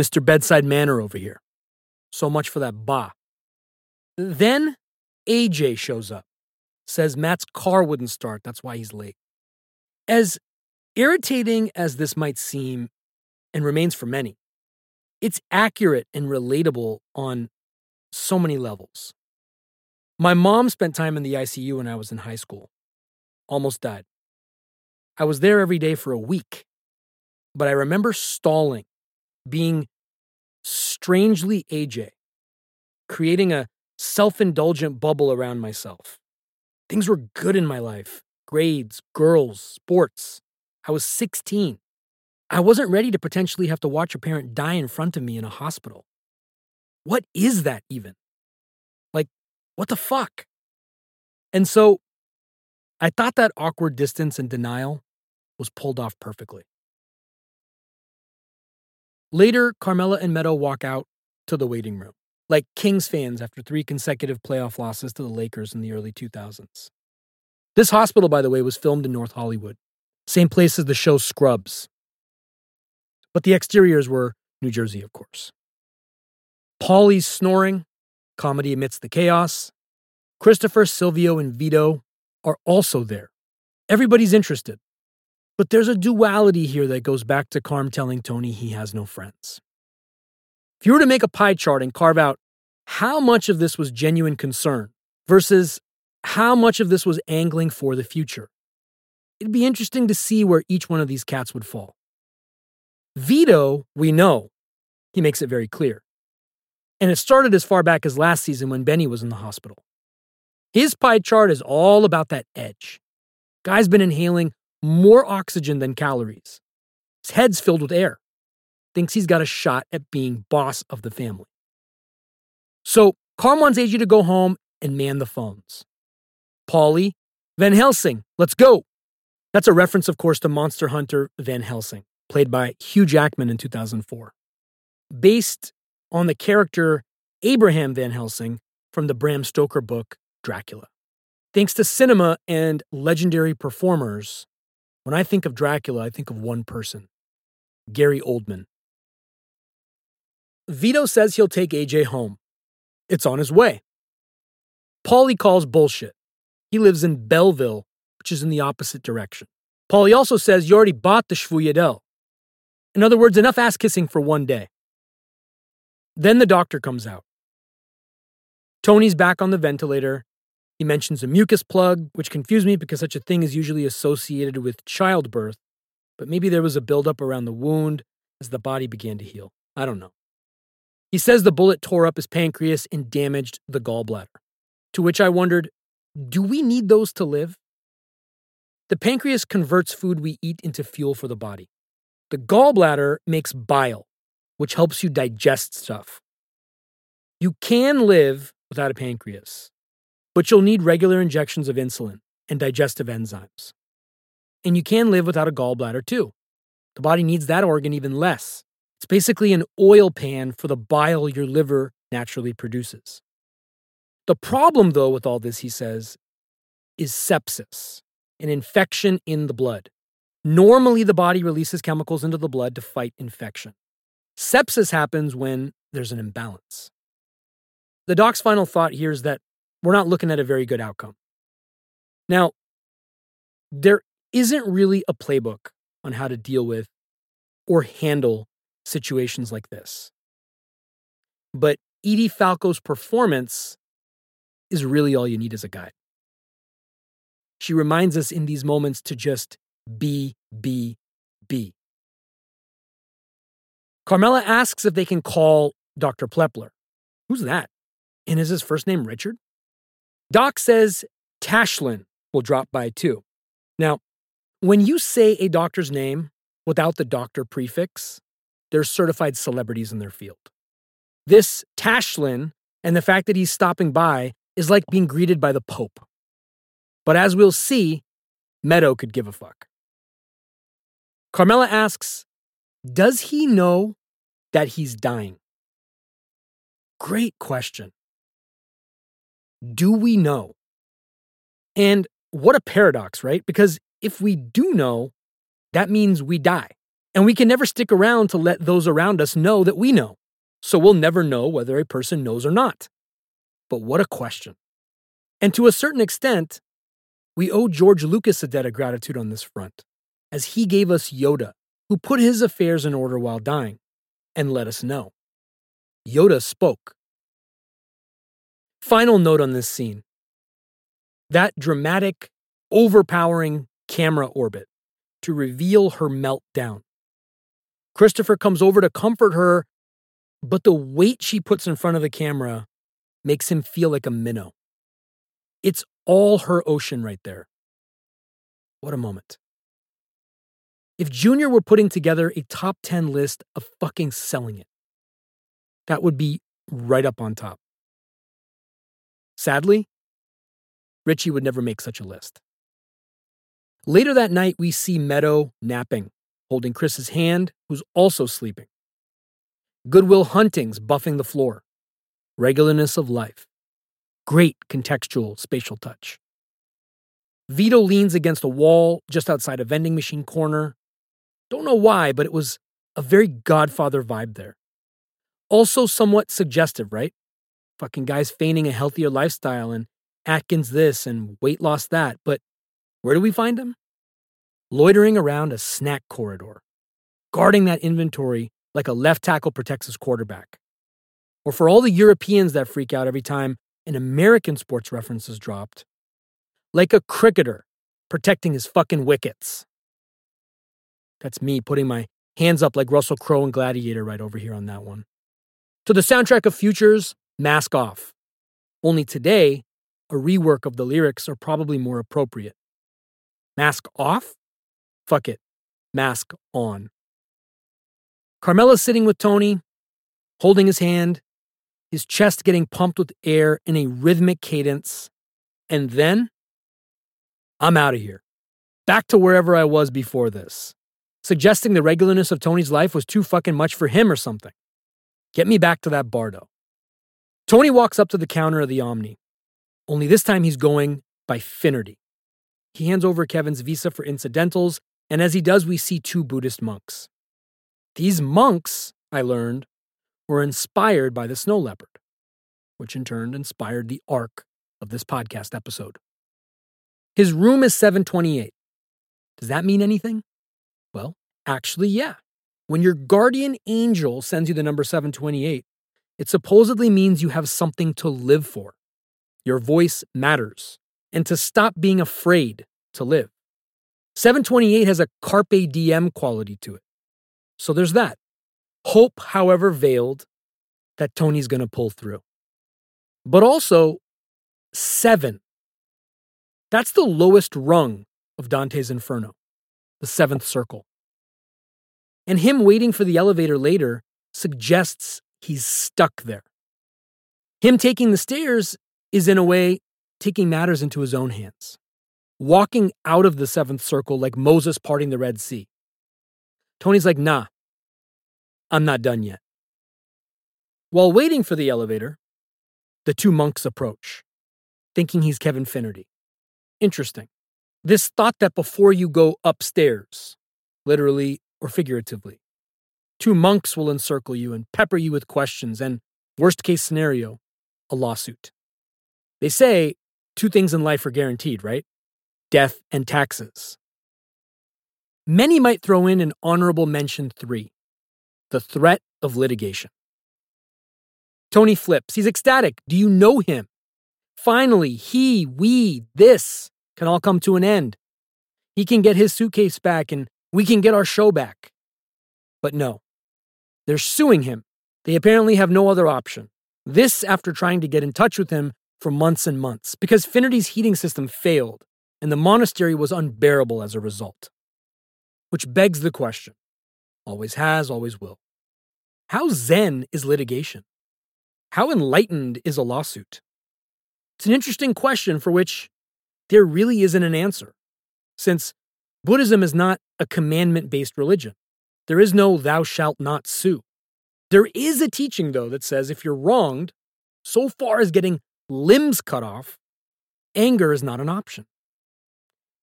Mr. Bedside Manner over here. So much for that ba. Then AJ shows up, says Matt's car wouldn't start, that's why he's late. As irritating as this might seem, and remains for many, it's accurate and relatable on so many levels. My mom spent time in the ICU when I was in high school, almost died. I was there every day for a week, but I remember stalling, being strangely AJ, creating a self indulgent bubble around myself. Things were good in my life grades, girls, sports. I was 16. I wasn't ready to potentially have to watch a parent die in front of me in a hospital. What is that even? Like, what the fuck? And so I thought that awkward distance and denial was pulled off perfectly. Later, Carmela and Meadow walk out to the waiting room like Kings fans after three consecutive playoff losses to the Lakers in the early 2000s. This hospital, by the way, was filmed in North Hollywood, same place as the show Scrubs. But the exteriors were New Jersey, of course. Paulie's snoring, comedy amidst the chaos. Christopher, Silvio, and Vito are also there. Everybody's interested. But there's a duality here that goes back to Carm telling Tony he has no friends. If you were to make a pie chart and carve out how much of this was genuine concern versus how much of this was angling for the future. It'd be interesting to see where each one of these cats would fall. Vito, we know, he makes it very clear. And it started as far back as last season when Benny was in the hospital. His pie chart is all about that edge. Guy's been inhaling more oxygen than calories. His head's filled with air. Thinks he's got a shot at being boss of the family. So Carm wants AJ to go home and man the phones. Paulie, Van Helsing, let's go. That's a reference, of course, to monster hunter Van Helsing, played by Hugh Jackman in 2004. Based on the character Abraham Van Helsing from the Bram Stoker book Dracula. Thanks to cinema and legendary performers, when I think of Dracula, I think of one person Gary Oldman. Vito says he'll take AJ home. It's on his way. Paulie calls bullshit. He lives in Belleville, which is in the opposite direction. Paulie also says you already bought the Shvuyadel. In other words, enough ass kissing for one day. Then the doctor comes out. Tony's back on the ventilator. He mentions a mucus plug, which confused me because such a thing is usually associated with childbirth, but maybe there was a buildup around the wound as the body began to heal. I don't know. He says the bullet tore up his pancreas and damaged the gallbladder. To which I wondered, do we need those to live? The pancreas converts food we eat into fuel for the body. The gallbladder makes bile, which helps you digest stuff. You can live without a pancreas, but you'll need regular injections of insulin and digestive enzymes. And you can live without a gallbladder too. The body needs that organ even less. It's basically an oil pan for the bile your liver naturally produces. The problem, though, with all this, he says, is sepsis, an infection in the blood. Normally, the body releases chemicals into the blood to fight infection. Sepsis happens when there's an imbalance. The doc's final thought here is that we're not looking at a very good outcome. Now, there isn't really a playbook on how to deal with or handle situations like this. But Edie Falco's performance is really all you need as a guide. She reminds us in these moments to just be, be, be. Carmela asks if they can call Dr. Plepler. Who's that? And is his first name Richard? Doc says Tashlin will drop by too. Now, when you say a doctor's name without the doctor prefix, they're certified celebrities in their field. This Tashlin and the fact that he's stopping by is like being greeted by the Pope. But as we'll see, Meadow could give a fuck. Carmela asks, Does he know that he's dying? Great question. Do we know? And what a paradox, right? Because if we do know, that means we die. And we can never stick around to let those around us know that we know. So we'll never know whether a person knows or not. But what a question. And to a certain extent, we owe George Lucas a debt of gratitude on this front, as he gave us Yoda, who put his affairs in order while dying, and let us know. Yoda spoke. Final note on this scene that dramatic, overpowering camera orbit to reveal her meltdown. Christopher comes over to comfort her, but the weight she puts in front of the camera makes him feel like a minnow. It's all her ocean right there. What a moment. If Junior were putting together a top 10 list of fucking selling it, that would be right up on top. Sadly, Richie would never make such a list. Later that night, we see Meadow napping, holding Chris's hand, who's also sleeping. Good Will Hunting's buffing the floor. Regularness of life. Great contextual spatial touch. Vito leans against a wall just outside a vending machine corner. Don't know why, but it was a very Godfather vibe there. Also, somewhat suggestive, right? Fucking guys feigning a healthier lifestyle and Atkins this and weight loss that. But where do we find him? Loitering around a snack corridor, guarding that inventory like a left tackle protects his quarterback. Or for all the Europeans that freak out every time an American sports reference is dropped, like a cricketer protecting his fucking wickets. That's me putting my hands up like Russell Crowe and Gladiator right over here on that one. To the soundtrack of Futures, Mask Off. Only today, a rework of the lyrics are probably more appropriate. Mask off? Fuck it. Mask on. Carmela's sitting with Tony, holding his hand, his chest getting pumped with air in a rhythmic cadence. And then, I'm out of here. Back to wherever I was before this. Suggesting the regularness of Tony's life was too fucking much for him or something. Get me back to that Bardo. Tony walks up to the counter of the Omni. Only this time he's going by Finnerty. He hands over Kevin's visa for incidentals, and as he does, we see two Buddhist monks. These monks, I learned, were inspired by the snow leopard, which in turn inspired the arc of this podcast episode. His room is 728. Does that mean anything? Well, actually, yeah. When your guardian angel sends you the number 728, It supposedly means you have something to live for. Your voice matters, and to stop being afraid to live. 728 has a carpe diem quality to it. So there's that. Hope, however veiled, that Tony's going to pull through. But also, seven. That's the lowest rung of Dante's Inferno, the seventh circle. And him waiting for the elevator later suggests he's stuck there. Him taking the stairs is, in a way, taking matters into his own hands, walking out of the seventh circle like Moses parting the Red Sea. Tony's like, nah, I'm not done yet. While waiting for the elevator, the two monks approach, thinking he's Kevin Finnerty. Interesting. This thought that before you go upstairs, literally or figuratively, two monks will encircle you and pepper you with questions, and, worst case scenario, a lawsuit. They say two things in life are guaranteed, right? Death and taxes. Many might throw in an honorable mention three the threat of litigation. Tony flips. He's ecstatic. Do you know him? Finally, he, we, this can all come to an end. He can get his suitcase back and we can get our show back. But no, they're suing him. They apparently have no other option. This after trying to get in touch with him for months and months because Finnerty's heating system failed and the monastery was unbearable as a result. Which begs the question always has, always will. How zen is litigation? How enlightened is a lawsuit? It's an interesting question for which there really isn't an answer, since Buddhism is not a commandment based religion. There is no thou shalt not sue. There is a teaching, though, that says if you're wronged, so far as getting limbs cut off, anger is not an option.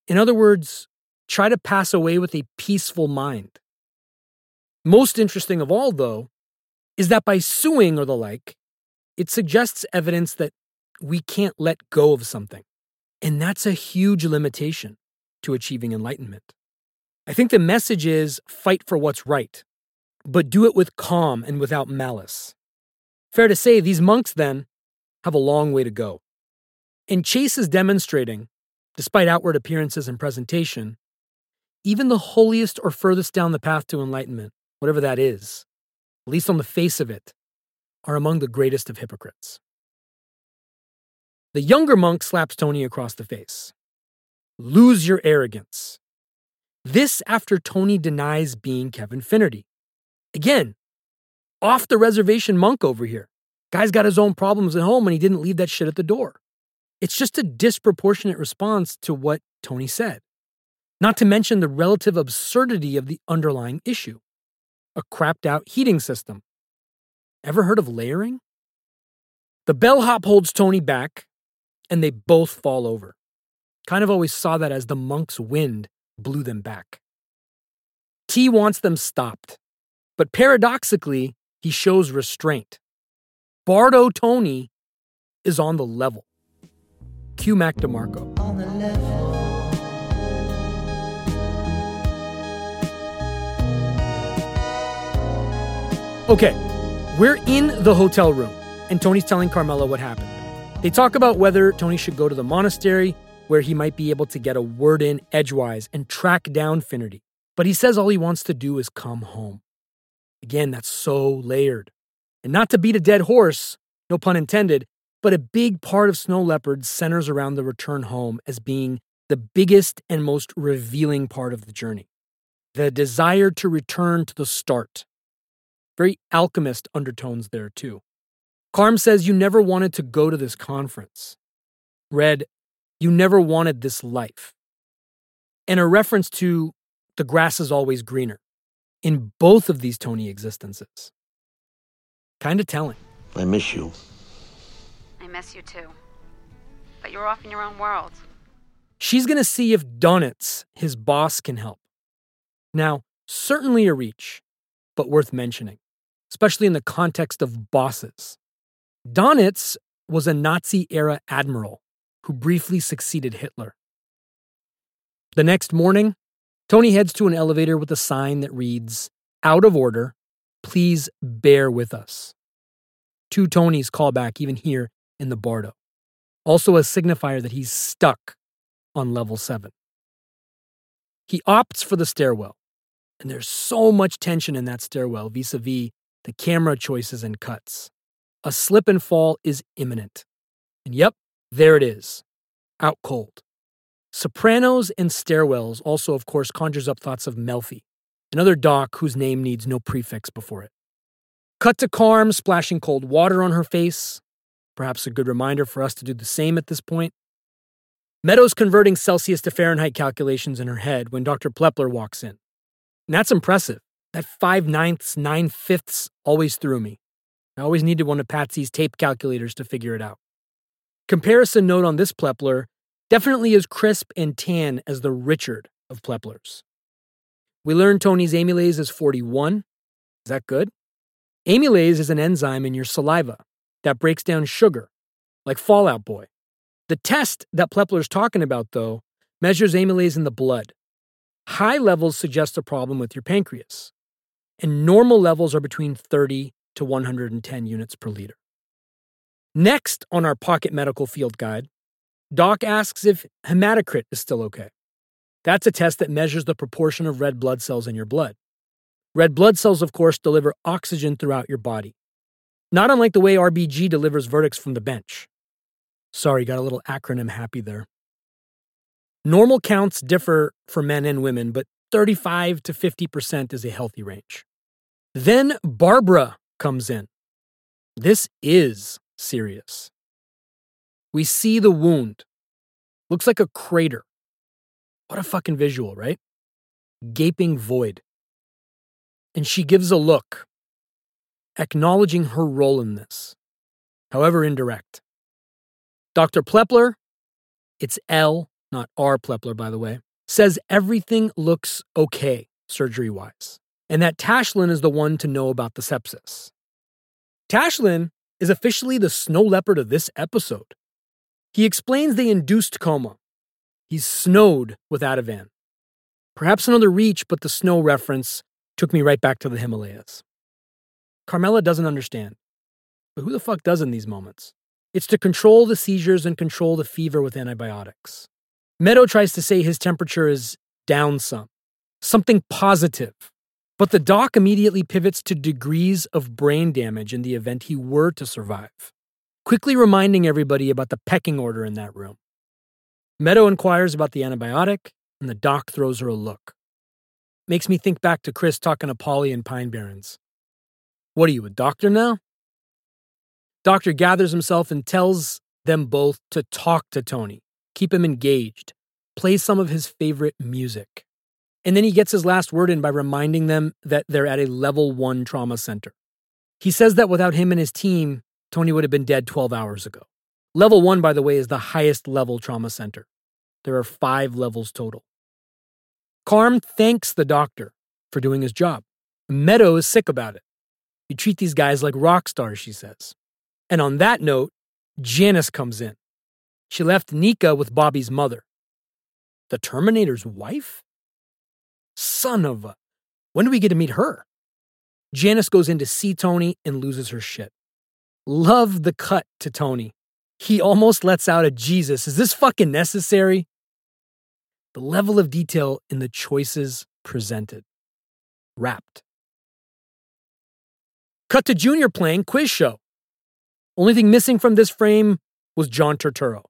In other words, try to pass away with a peaceful mind. Most interesting of all, though, is that by suing or the like, it suggests evidence that we can't let go of something. And that's a huge limitation to achieving enlightenment. I think the message is fight for what's right, but do it with calm and without malice. Fair to say, these monks then have a long way to go. And Chase is demonstrating, despite outward appearances and presentation, even the holiest or furthest down the path to enlightenment, whatever that is, at least on the face of it, are among the greatest of hypocrites. The younger monk slaps Tony across the face. Lose your arrogance. This after Tony denies being Kevin Finnerty. Again, off the reservation monk over here. Guy's got his own problems at home and he didn't leave that shit at the door. It's just a disproportionate response to what Tony said. Not to mention the relative absurdity of the underlying issue a crapped out heating system. Ever heard of layering? The bellhop holds Tony back and they both fall over. Kind of always saw that as the monk's wind blew them back. T wants them stopped, but paradoxically, he shows restraint. Bardo Tony is on the level. Q Mac DeMarco. On the level. Okay, we're in the hotel room, and Tony's telling Carmela what happened. They talk about whether Tony should go to the monastery, where he might be able to get a word in edgewise and track down Finnerty. But he says all he wants to do is come home. Again, that's so layered. And not to beat a dead horse, no pun intended, but a big part of Snow Leopard centers around the return home as being the biggest and most revealing part of the journey. The desire to return to the start. Very alchemist undertones there, too. Carm says you never wanted to go to this conference. Red, you never wanted this life. And a reference to the grass is always greener in both of these Tony existences. Kind of telling. I miss you. Miss you too. But you're off in your own world. She's going to see if Donitz, his boss, can help. Now, certainly a reach, but worth mentioning, especially in the context of bosses. Donitz was a Nazi era admiral who briefly succeeded Hitler. The next morning, Tony heads to an elevator with a sign that reads, Out of order, please bear with us. Two Tony's call back even here in the Bardo. Also, a signifier that he's stuck on level 7. He opts for the stairwell, and there's so much tension in that stairwell vis a vis the camera choices and cuts. A slip and fall is imminent. And yep, there it is. Out cold. Sopranos and stairwells also, of course, conjures up thoughts of Melfi, another doc whose name needs no prefix before it. Cut to Carm splashing cold water on her face. Perhaps a good reminder for us to do the same at this point. Meadows converting Celsius to Fahrenheit calculations in her head when Dr. Plepler walks in. And that's impressive. That five ninths, nine fifths always threw me. I always needed one of Patsy's tape calculators to figure it out. Comparison note on this Plepler definitely as crisp and tan as the Richard of Pleplers. We learned Tony's amylase is 41. Is that good? Amylase is an enzyme in your saliva that breaks down sugar, like Fall Out Boy. The test that Plepler's talking about, though, measures amylase in the blood. High levels suggest a problem with your pancreas, and normal levels are between 30 to 110 units per liter. Next on our pocket medical field guide, Doc asks if hematocrit is still okay. That's a test that measures the proportion of red blood cells in your blood. Red blood cells, of course, deliver oxygen throughout your body, not unlike the way RBG delivers verdicts from the bench. Sorry, got a little acronym happy there. Normal counts differ for men and women, but 35 to 50% is a healthy range. Then Barbara comes in. This is serious. We see the wound. Looks like a crater. What a fucking visual, right? Gaping void. And she gives a look, acknowledging her role in this, however indirect. Dr. Plepler, it's L, not R Plepler, by the way, says everything looks okay surgery wise, and that Tashlin is the one to know about the sepsis. Tashlin is officially the snow leopard of this episode. He explains the induced coma. He's snowed with Ativan. Perhaps another reach, but the snow reference took me right back to the Himalayas. Carmela doesn't understand. But who the fuck does in these moments? It's to control the seizures and control the fever with antibiotics. Meadow tries to say his temperature is down some, something positive. But the doc immediately pivots to degrees of brain damage in the event he were to survive quickly reminding everybody about the pecking order in that room. Meadow inquires about the antibiotic, and the doc throws her a look. Makes me think back to Chris talking to Paulie and Pine Barrens. What are you, a doctor now? Doctor gathers himself and tells them both to talk to Tony, keep him engaged, play some of his favorite music. And then he gets his last word in by reminding them that they're at a level one trauma center. He says that without him and his team, Tony would have been dead 12 hours ago. Level one, by the way, is the highest level trauma center. There are five levels total. Carm thanks the doctor for doing his job. Meadow is sick about it. You treat these guys like rock stars, she says. And on that note, Janice comes in. She left Nica with Bobby's mother. The Terminator's wife? Son of a. When do we get to meet her? Janice goes in to see Tony and loses her shit. Love the cut to Tony. He almost lets out a Jesus. Is this fucking necessary? The level of detail in the choices presented. Wrapped. Cut to Junior playing quiz show. Only thing missing from this frame was John Turturro.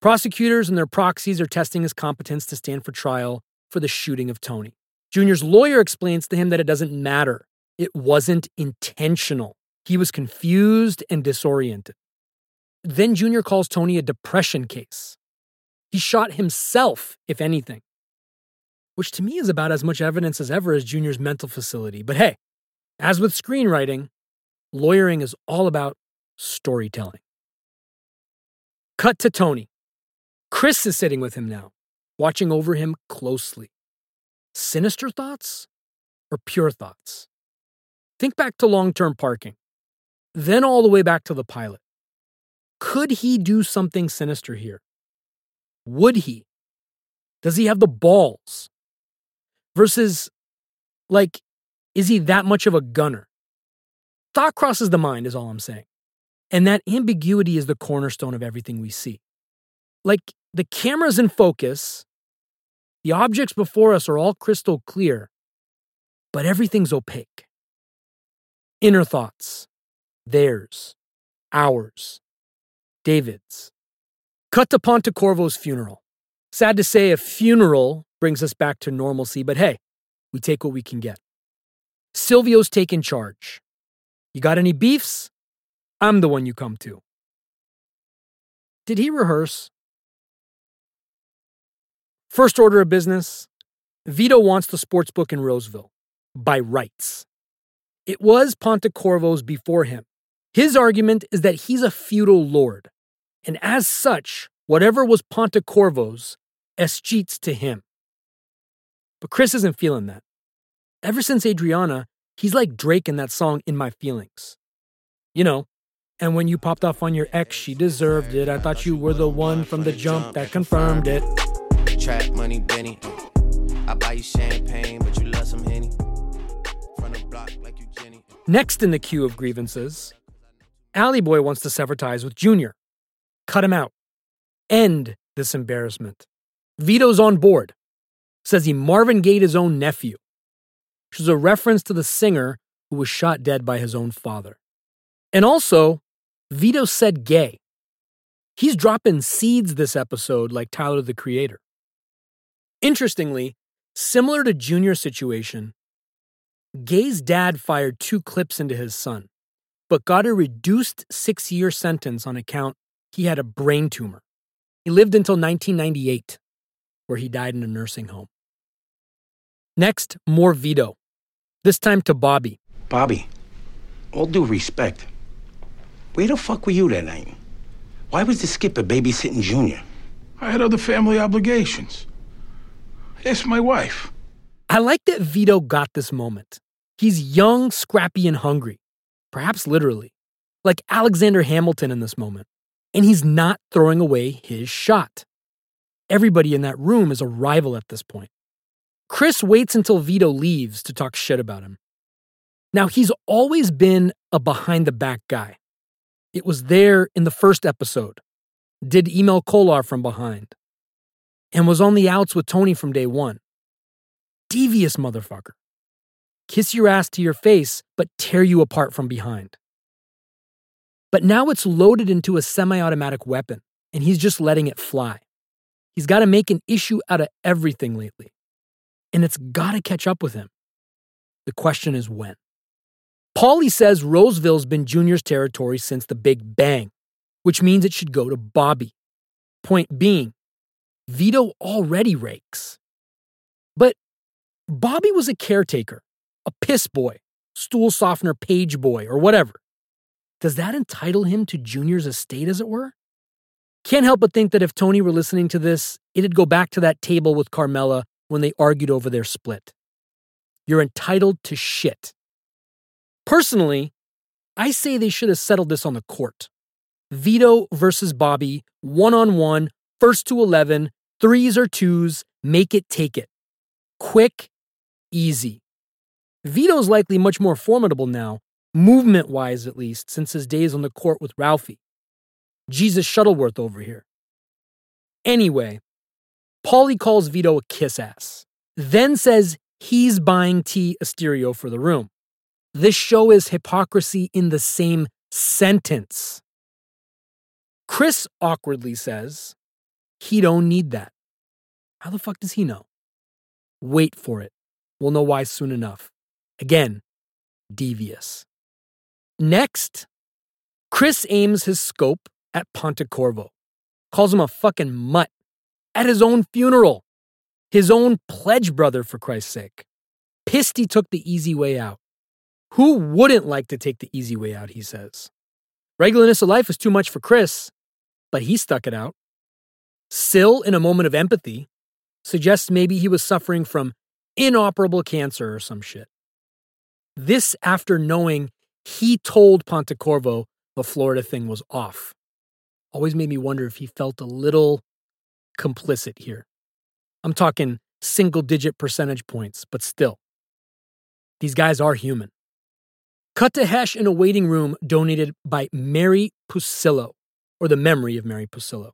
Prosecutors and their proxies are testing his competence to stand for trial for the shooting of Tony. Junior's lawyer explains to him that it doesn't matter. It wasn't intentional. He was confused and disoriented. Then Junior calls Tony a depression case. He shot himself, if anything, which to me is about as much evidence as ever as Junior's mental facility. But hey, as with screenwriting, lawyering is all about storytelling. Cut to Tony. Chris is sitting with him now, watching over him closely. Sinister thoughts or pure thoughts? Think back to long term parking then all the way back to the pilot. Could he do something sinister here? Would he? Does he have the balls? Versus, like, is he that much of a gunner? Thought crosses the mind, is all I'm saying. And that ambiguity is the cornerstone of everything we see. Like the camera's in focus, the objects before us are all crystal clear, but everything's opaque. Inner thoughts, theirs, ours, David's. Cut to Pontecorvo's funeral. Sad to say, a funeral brings us back to normalcy, but hey, we take what we can get. Silvio's taking charge. You got any beefs? I'm the one you come to. Did he rehearse? First order of business Vito wants the sports book in Roseville by rights. It was Pontecorvo's before him. His argument is that he's a feudal lord, and as such, whatever was Pontecorvo's escheats to him. But Chris isn't feeling that. Ever since Adriana, he's like Drake in that song In My Feelings. You know, and when you popped off on your ex, she deserved it. I thought you were the one from the jump that confirmed it. Trap money, Benny. I buy you champagne, but you love some Henny. From the block like you Jenny. Next in the queue of grievances, Ally Boy wants to sever ties with Junior. Cut him out. End this embarrassment. Vito's on board. Says he Marvin Gayed his own nephew, which is a reference to the singer who was shot dead by his own father. And also, Vito said gay. He's dropping seeds this episode like Tyler the Creator. Interestingly, similar to Junior's situation, Gay's dad fired two clips into his son, but got a reduced six year sentence on account he had a brain tumor. He lived until 1998, where he died in a nursing home. Next, more Vito, this time to Bobby. Bobby, all due respect, where the fuck were you that night? Why was the skipper babysitting Junior? I had other family obligations. It's my wife. I like that Vito got this moment. He's young, scrappy, and hungry, perhaps literally, like Alexander Hamilton in this moment. And he's not throwing away his shot. Everybody in that room is a rival at this point. Chris waits until Vito leaves to talk shit about him. Now, he's always been a behind the back guy. It was there in the first episode, did Emil Kolar from behind, and was on the outs with Tony from day one. Devious motherfucker. Kiss your ass to your face, but tear you apart from behind. But now it's loaded into a semi automatic weapon, and he's just letting it fly. He's got to make an issue out of everything lately, and it's got to catch up with him. The question is when. Paulie says Roseville's been Junior's territory since the Big Bang, which means it should go to Bobby. Point being, Vito already rakes. But Bobby was a caretaker, a piss boy, stool softener page boy, or whatever. Does that entitle him to Junior's estate, as it were? Can't help but think that if Tony were listening to this, it'd go back to that table with Carmela when they argued over their split. You're entitled to shit. Personally, I say they should have settled this on the court. Vito versus Bobby, one on one, first to 11, threes or twos, make it take it. Quick, easy. Vito's likely much more formidable now, movement wise at least, since his days on the court with Ralphie. Jesus Shuttleworth over here. Anyway, Paulie calls Vito a kiss ass, then says he's buying T Asterio for the room. This show is hypocrisy in the same sentence. Chris awkwardly says he don't need that. How the fuck does he know? Wait for it. We'll know why soon enough. Again, devious. Next, Chris aims his scope at Pontecorvo, calls him a fucking mutt at his own funeral, his own pledge brother, for Christ's sake. Pissed he took the easy way out. Who wouldn't like to take the easy way out, he says. Regularness of life is too much for Chris, but he stuck it out. Sill, in a moment of empathy, suggests maybe he was suffering from inoperable cancer or some shit. This after knowing he told Pontecorvo the Florida thing was off. Always made me wonder if he felt a little complicit here. I'm talking single digit percentage points, but still. These guys are human. Cut to Hesh in a waiting room donated by Mary Pusillo, or the memory of Mary Pusillo.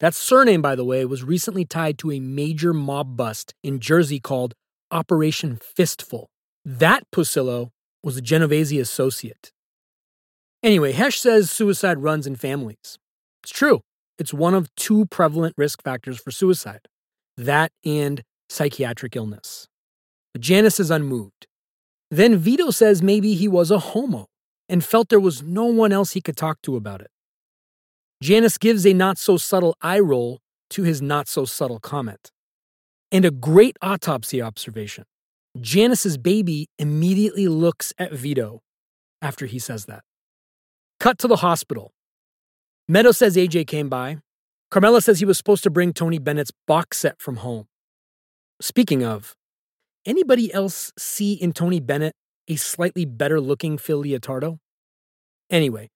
That surname, by the way, was recently tied to a major mob bust in Jersey called Operation Fistful. That Pusillo was a Genovese associate. Anyway, Hesh says suicide runs in families. It's true. It's one of two prevalent risk factors for suicide that and psychiatric illness. But Janice is unmoved. Then Vito says maybe he was a homo and felt there was no one else he could talk to about it. Janice gives a not so subtle eye roll to his not so subtle comment. And a great autopsy observation. Janice's baby immediately looks at Vito after he says that. Cut to the hospital. Meadow says AJ came by. Carmela says he was supposed to bring Tony Bennett's box set from home. Speaking of, anybody else see in Tony Bennett a slightly better looking Phil Leotardo? Anyway,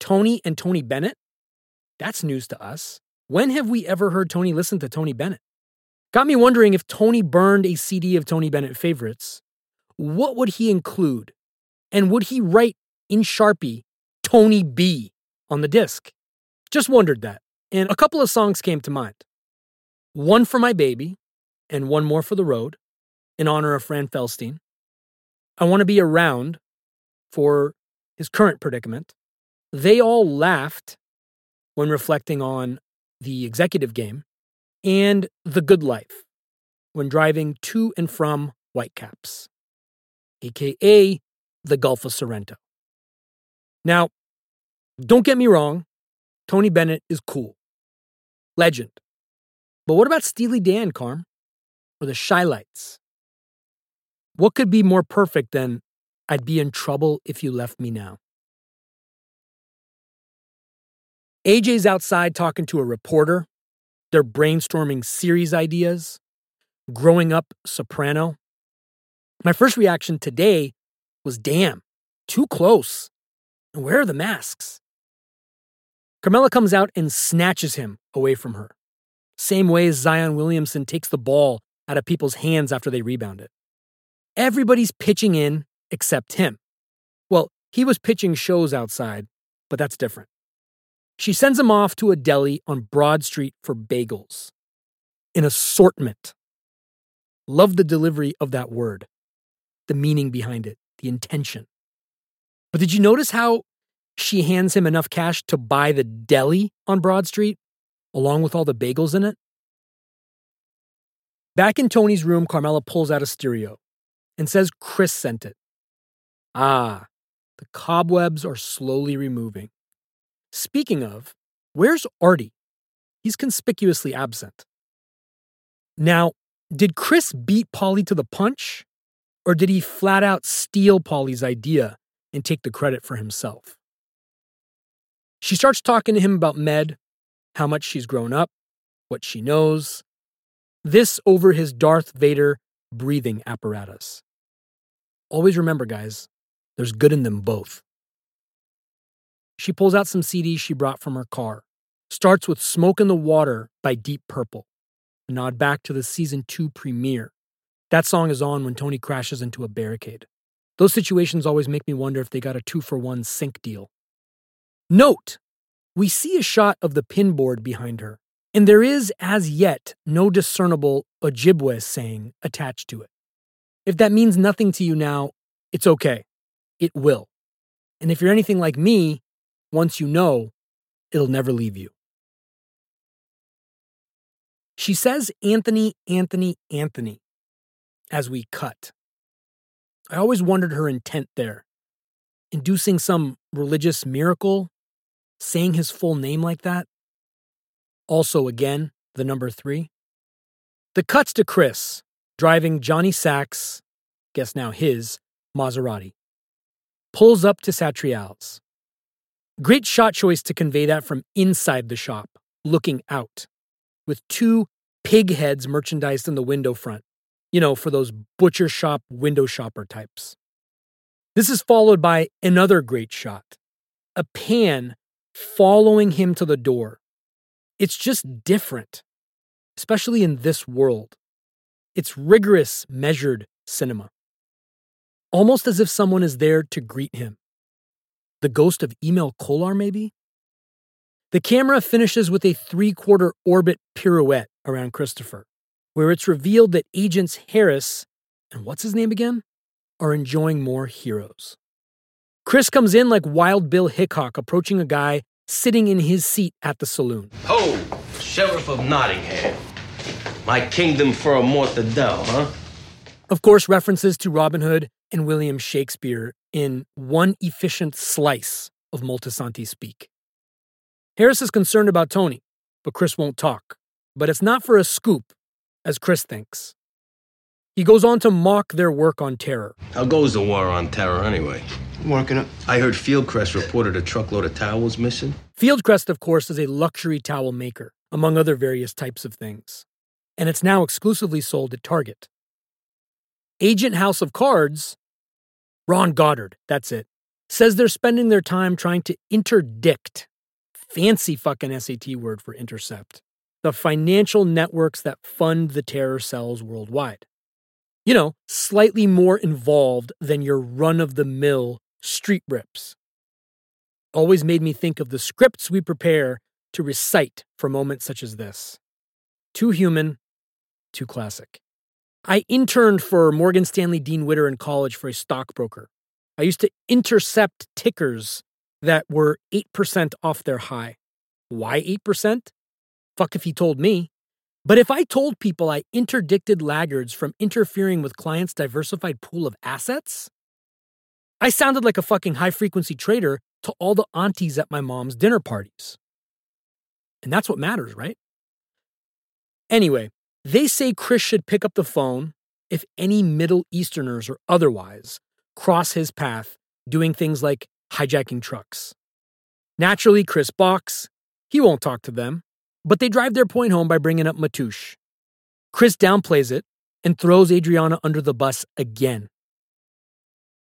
Tony and Tony Bennett? That's news to us. When have we ever heard Tony listen to Tony Bennett? Got me wondering if Tony burned a CD of Tony Bennett favorites, what would he include? And would he write in Sharpie Tony B on the disc? Just wondered that. And a couple of songs came to mind. One for my baby, and one more for the road, in honor of Fran Felstein. I want to be around for his current predicament. They all laughed when reflecting on the executive game and the good life when driving to and from Whitecaps, aka the Gulf of Sorrento. Now, don't get me wrong, Tony Bennett is cool. Legend. But what about Steely Dan, Carm? Or the Chi-Lites? What could be more perfect than I'd be in trouble if you left me now? AJ's outside talking to a reporter. They're brainstorming series ideas, growing up soprano. My first reaction today was damn, too close. And where are the masks? Carmela comes out and snatches him away from her. Same way as Zion Williamson takes the ball out of people's hands after they rebound it. Everybody's pitching in except him. Well, he was pitching shows outside, but that's different. She sends him off to a deli on Broad Street for bagels. An assortment. Love the delivery of that word, the meaning behind it, the intention. But did you notice how she hands him enough cash to buy the deli on Broad Street, along with all the bagels in it? Back in Tony's room, Carmela pulls out a stereo and says Chris sent it. Ah, the cobwebs are slowly removing. Speaking of, where's Artie? He's conspicuously absent. Now, did Chris beat Paulie to the punch, or did he flat out steal Paulie's idea and take the credit for himself? She starts talking to him about Med, how much she's grown up, what she knows. This over his Darth Vader breathing apparatus. Always remember, guys, there's good in them both. She pulls out some CDs she brought from her car. Starts with Smoke in the Water by Deep Purple. A nod back to the season two premiere. That song is on when Tony crashes into a barricade. Those situations always make me wonder if they got a two for one sync deal. Note, we see a shot of the pinboard behind her, and there is as yet no discernible Ojibwe saying attached to it. If that means nothing to you now, it's okay. It will. And if you're anything like me, once you know, it'll never leave you. She says Anthony, Anthony, Anthony as we cut. I always wondered her intent there. Inducing some religious miracle, saying his full name like that. Also, again, the number three. The cuts to Chris driving Johnny Sack's, guess now his, Maserati. Pulls up to Satriale's. Great shot choice to convey that from inside the shop, looking out, with two pig heads merchandised in the window front, you know, for those butcher shop window shopper types. This is followed by another great shot a pan following him to the door. It's just different, especially in this world. It's rigorous, measured cinema. almost as if someone is there to greet him. The ghost of Emil Kolar, maybe? The camera finishes with a three quarter orbit pirouette around Christopher, where it's revealed that Agents Harris and what's his name again are enjoying more heroes. Chris comes in like Wild Bill Hickok approaching a guy sitting in his seat at the saloon. Ho, Sheriff of Nottingham. My kingdom for a mortadell, huh? Of course, references to Robin Hood and William Shakespeare in one efficient slice of Moltisanti speak. Harris is concerned about Tony, but Chris won't talk. But it's not for a scoop, as Chris thinks. He goes on to mock their work on terror. How goes the war on terror anyway? Working it. I heard Fieldcrest reported a truckload of towels missing. Fieldcrest, of course, is a luxury towel maker, among other various types of things, and it's now exclusively sold at Target. Agent House of Cards, Ron Goddard, that's it, says they're spending their time trying to interdict, fancy fucking SAT word for intercept, the financial networks that fund the terror cells worldwide. You know, slightly more involved than your run of the mill street rips. Always made me think of the scripts we prepare to recite for moments such as this. Too human, too classic. I interned for Morgan Stanley Dean Witter in college for a stockbroker. I used to intercept tickers that were 8% off their high. Why 8%? Fuck if he told me. But if I told people I interdicted laggards from interfering with clients' diversified pool of assets, I sounded like a fucking high frequency trader to all the aunties at my mom's dinner parties. And that's what matters, right? Anyway, they say Chris should pick up the phone if any Middle Easterners or otherwise cross his path doing things like hijacking trucks. Naturally, Chris balks. He won't talk to them, but they drive their point home by bringing up Matush. Chris downplays it and throws Adriana under the bus again.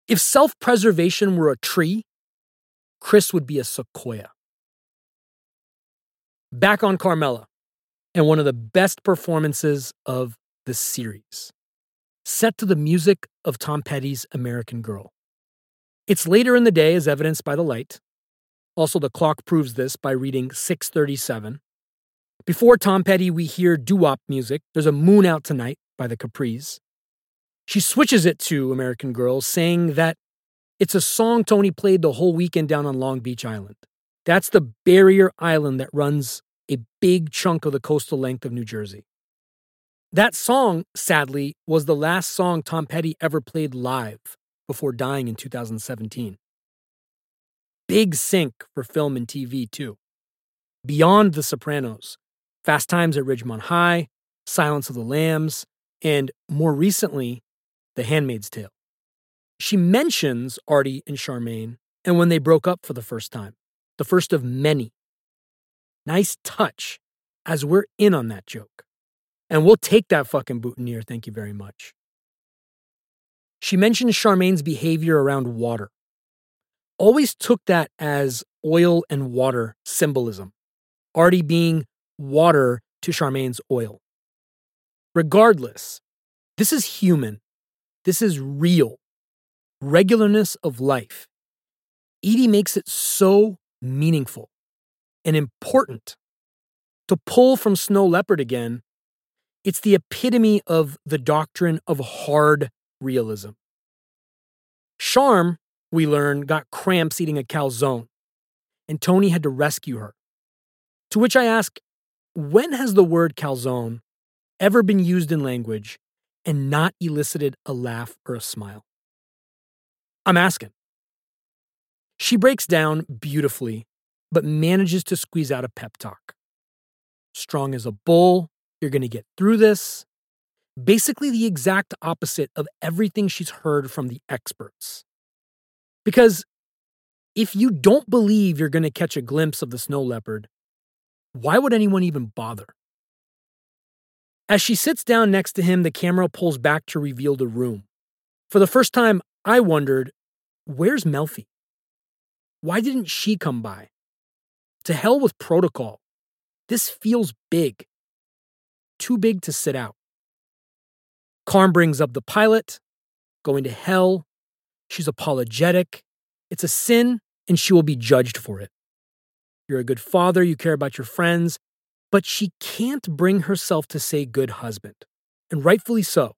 If self preservation were a tree, Chris would be a sequoia. Back on Carmela, and one of the best performances of the series, set to the music of Tom Petty's American Girl. It's later in the day, as evidenced by the light. Also, the clock proves this by reading 637. Before Tom Petty, we hear doo-wop music. There's a Moon Out Tonight by the Capris. She switches it to American Girl, saying that it's a song Tony played the whole weekend down on Long Beach Island. That's the barrier island that runs a big chunk of the coastal length of New Jersey. That song, sadly, was the last song Tom Petty ever played live before dying in 2017. Big sink for film and TV, too. Beyond The Sopranos, Fast Times at Ridgemont High, Silence of the Lambs, and more recently, The Handmaid's Tale. She mentions Artie and Charmaine and when they broke up for the first time, the first of many. Nice touch, as we're in on that joke. And we'll take that fucking boutonniere, thank you very much. She mentions Charmaine's behavior around water. Always took that as oil and water symbolism, Artie being water to Charmaine's oil. Regardless, this is human. This is real. Regularness of life. Edie makes it so meaningful and important. To pull from Snow Leopard again, it's the epitome of the doctrine of hard realism. Charm, we learn, got cramps eating a calzone, and Tony had to rescue her. To which I ask, when has the word calzone ever been used in language and not elicited a laugh or a smile? I'm asking. She breaks down beautifully, but manages to squeeze out a pep talk. Strong as a bull, you're going to get through this. Basically, the exact opposite of everything she's heard from the experts. Because if you don't believe you're going to catch a glimpse of the snow leopard, why would anyone even bother? As she sits down next to him, the camera pulls back to reveal the room. For the first time, I wondered, where's Melfi? Why didn't she come by? To hell with protocol. This feels big. Too big to sit out. Carm brings up the pilot, going to hell She's apologetic. It's a sin, and she will be judged for it. You're a good father, you care about your friends, but she can't bring herself to say good husband, and rightfully so.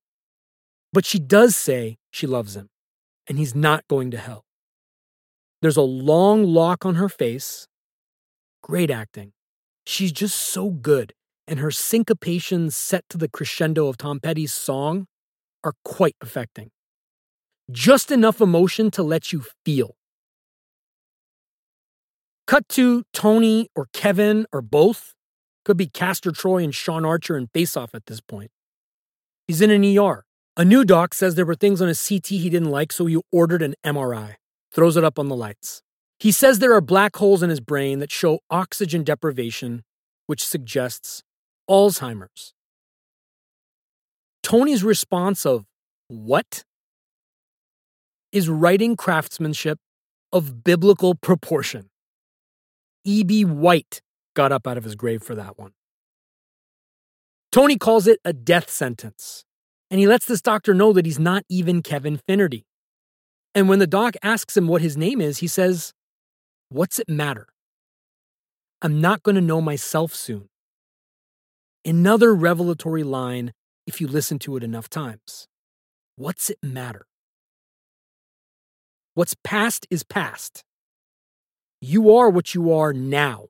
But she does say she loves him, and he's not going to hell. There's a long lock on her face. Great acting. She's just so good, and her syncopations set to the crescendo of Tom Petty's song are quite affecting. Just enough emotion to let you feel. Cut to Tony or Kevin or both. Could be Castor Troy and Sean Archer in Face Off at this point. He's in an ER. A new doc says there were things on his CT he didn't like, so he ordered an MRI. Throws it up on the lights. He says there are black holes in his brain that show oxygen deprivation, which suggests Alzheimer's. Tony's response of, What? is writing craftsmanship of biblical proportion. E.B. White got up out of his grave for that one. Tony calls it a death sentence, and he lets this doctor know that he's not even Kevin Finnerty. And when the doc asks him what his name is, he says, What's it matter? I'm not going to know myself soon. Another revelatory line if you listen to it enough times. What's it matter? What's past is past. You are what you are now.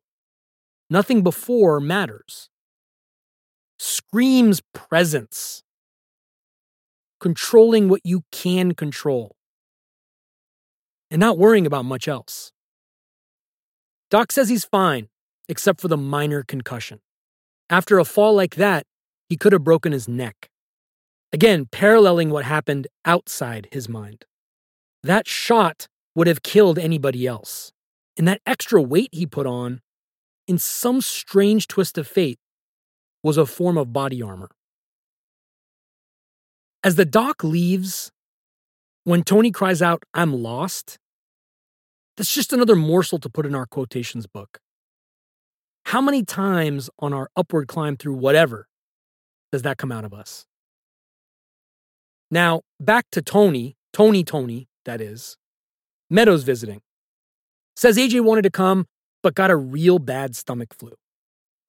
Nothing before matters. Screams presence. Controlling what you can control. And not worrying about much else. Doc says he's fine, except for the minor concussion. After a fall like that, he could have broken his neck. Again, paralleling what happened outside his mind. That shot would have killed anybody else. And that extra weight he put on, in some strange twist of fate, was a form of body armor. As the doc leaves, when Tony cries out, I'm lost, that's just another morsel to put in our quotations book. How many times on our upward climb through whatever does that come out of us? Now, back to Tony, Tony Tony, that is. Meadows visiting. Says AJ wanted to come, but got a real bad stomach flu.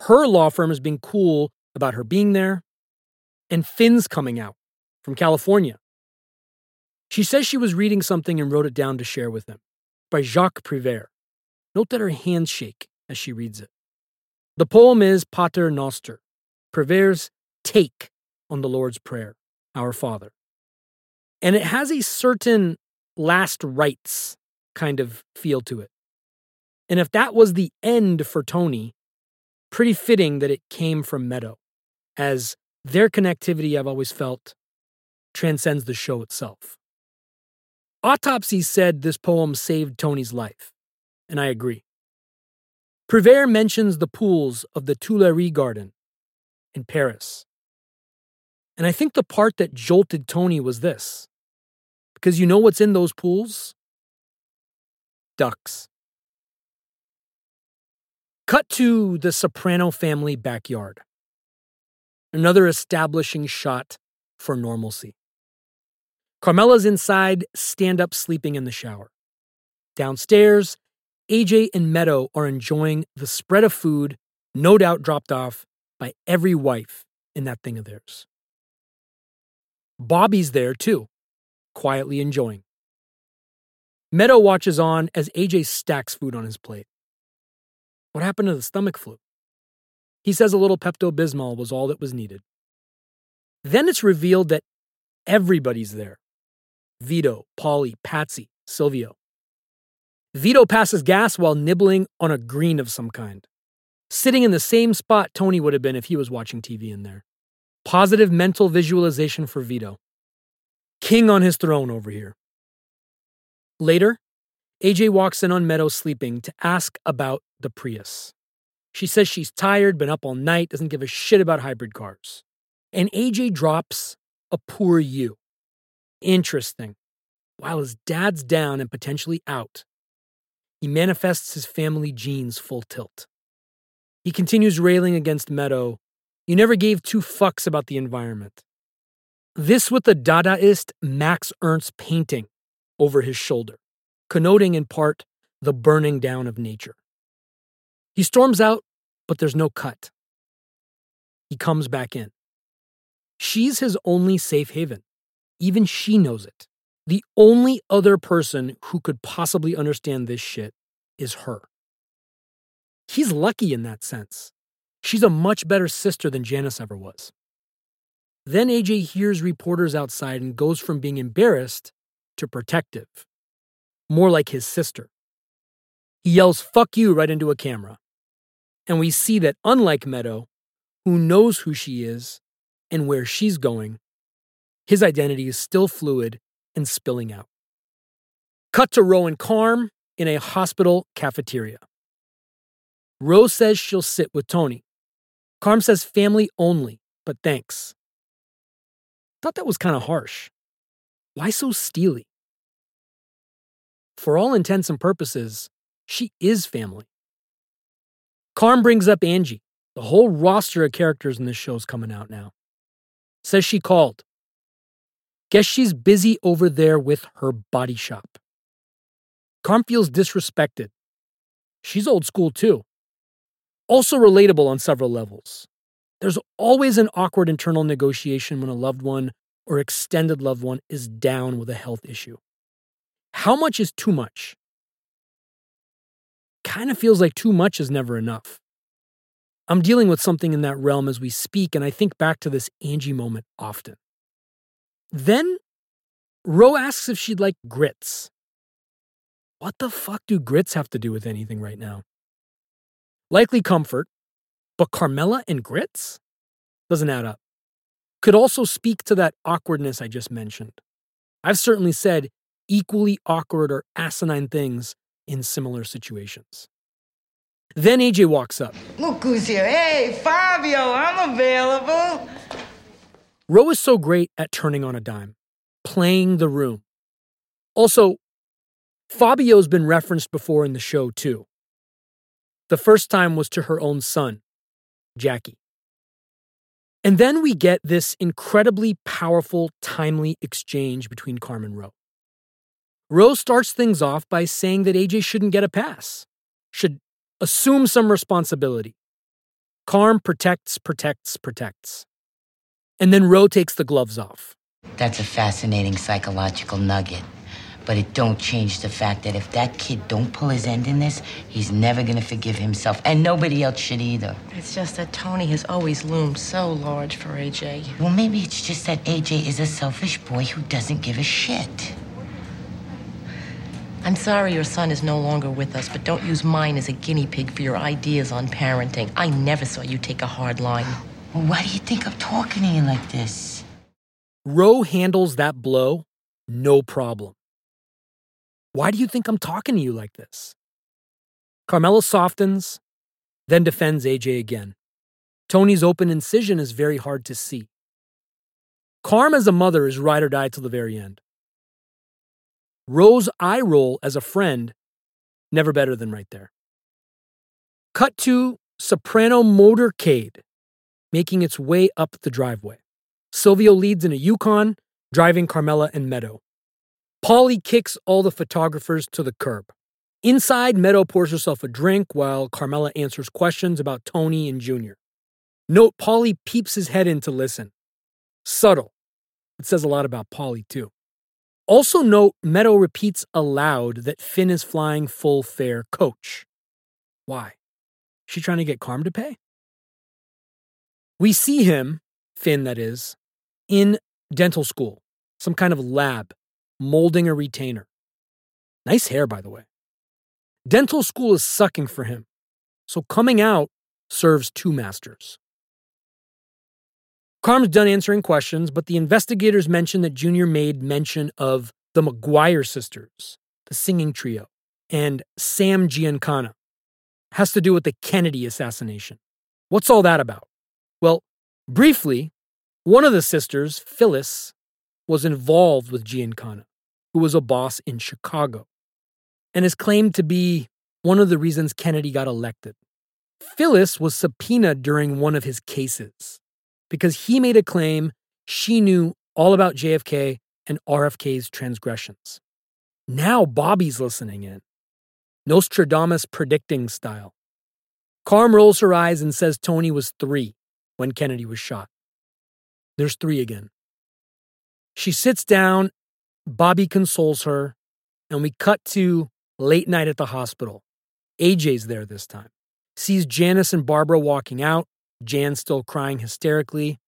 Her law firm has been cool about her being there, and Finn's coming out from California. She says she was reading something and wrote it down to share with him by Jacques Prévert. Note that her hands shake as she reads it. The poem is Pater Noster, Prévert's take on the Lord's Prayer, Our Father. And it has a certain last rites kind of feel to it. And if that was the end for Tony, pretty fitting that it came from Meadow, as their connectivity, I've always felt, transcends the show itself. Autopsy said this poem saved Tony's life, and I agree. Prévert mentions the pools of the Tuileries Garden in Paris. And I think the part that jolted Tony was this because you know what's in those pools? Ducks. Cut to the Soprano family backyard. Another establishing shot for normalcy. Carmela's inside, stand up sleeping in the shower. Downstairs, AJ and Meadow are enjoying the spread of food, no doubt dropped off by every wife in that thing of theirs. Bobby's there too, quietly enjoying. Meadow watches on as AJ stacks food on his plate. What happened to the stomach flu? He says a little Pepto Bismol was all that was needed. Then it's revealed that everybody's there Vito, Paulie, Patsy, Silvio. Vito passes gas while nibbling on a green of some kind, sitting in the same spot Tony would have been if he was watching TV in there. Positive mental visualization for Vito king on his throne over here. Later, AJ walks in on Meadow sleeping to ask about the Prius. She says she's tired, been up all night, doesn't give a shit about hybrid cars. And AJ drops a poor you. Interesting. While his dad's down and potentially out, he manifests his family genes full tilt. He continues railing against Meadow. You never gave two fucks about the environment. This with the Dadaist Max Ernst painting over his shoulder, connoting in part the burning down of nature. He storms out, but there's no cut. He comes back in. She's his only safe haven. Even she knows it. The only other person who could possibly understand this shit is her. He's lucky in that sense. She's a much better sister than Janice ever was. Then AJ hears reporters outside and goes from being embarrassed to protective, more like his sister. He yells, fuck you, right into a camera. And we see that, unlike Meadow, who knows who she is and where she's going, his identity is still fluid and spilling out. Cut to Rowan Carm in a hospital cafeteria. Rose says she'll sit with Tony. Carm says family only, but thanks. Thought that was kind of harsh. Why so steely? For all intents and purposes, she is family. Carm brings up Angie. The whole roster of characters in this show is coming out now. Says she called. Guess she's busy over there with her body shop. Carm feels disrespected. She's old school too. Also relatable on several levels. There's always an awkward internal negotiation when a loved one or extended loved one is down with a health issue. How much is too much? Kind of feels like too much is never enough. I'm dealing with something in that realm as we speak, and I think back to this Angie moment often. Then, Ro asks if she'd like grits. What the fuck do grits have to do with anything right now? Likely comfort, but Carmela and grits? Doesn't add up. Could also speak to that awkwardness I just mentioned. I've certainly said equally awkward or asinine things in similar situations. Then AJ walks up. Look who's here. Hey, Fabio, I'm available. Ro is so great at turning on a dime, playing the room. Also, Fabio's been referenced before in the show, too. The first time was to her own son, Jackie. And then we get this incredibly powerful, timely exchange between Carm and Ro. Ro starts things off by saying that AJ shouldn't get a pass, should assume some responsibility. Carm protects, protects, protects. And then Ro takes the gloves off. That's a fascinating psychological nugget. But it don't change the fact that if that kid don't pull his end in this, he's never gonna forgive himself, and nobody else should either. It's just that Tony has always loomed so large for AJ. Well, maybe it's just that AJ is a selfish boy who doesn't give a shit. I'm sorry your son is no longer with us, but don't use mine as a guinea pig for your ideas on parenting. I never saw you take a hard line. Well, why do you think I'm talking to you like this? Ro handles that blow no problem. Why do you think I'm talking to you like this? Carmela softens, then defends AJ again. Tony's open incision is very hard to see. Carm as a mother is ride or die till the very end. Rose eye roll as a friend, never better than right there. Cut to Soprano motorcade making its way up the driveway. Silvio leads in a Yukon, driving Carmela and Meadow. Paulie kicks all the photographers to the curb. Inside, Meadow pours herself a drink while Carmela answers questions about Tony and Junior. Note Paulie peeps his head in to listen. Subtle. It says a lot about Paulie, too. Also, note Meadow repeats aloud that Finn is flying full fare coach. Why? She trying to get Carm to pay? We see him, Finn that is, in dental school, some kind of lab, molding a retainer. Nice hair, by the way. Dental school is sucking for him, so coming out serves two masters. Carm's done answering questions, but the investigators mention that Junior made mention of the McGuire sisters, the singing trio, and Sam Giancana. Has to do with the Kennedy assassination. What's all that about? Well, briefly, one of the sisters, Phyllis, was involved with Giancana, who was a boss in Chicago, and is claimed to be one of the reasons Kennedy got elected. Phyllis was subpoenaed during one of his cases because he made a claim she knew all about JFK and RFK's transgressions. Now Bobby's listening in. Nostradamus predicting style. Carm rolls her eyes and says Tony was three when Kennedy was shot. There's three again. She sits down, Bobby consoles her, and we cut to late night at the hospital. AJ's there this time. Sees Janice and Barbara walking out, Jan still crying hysterically.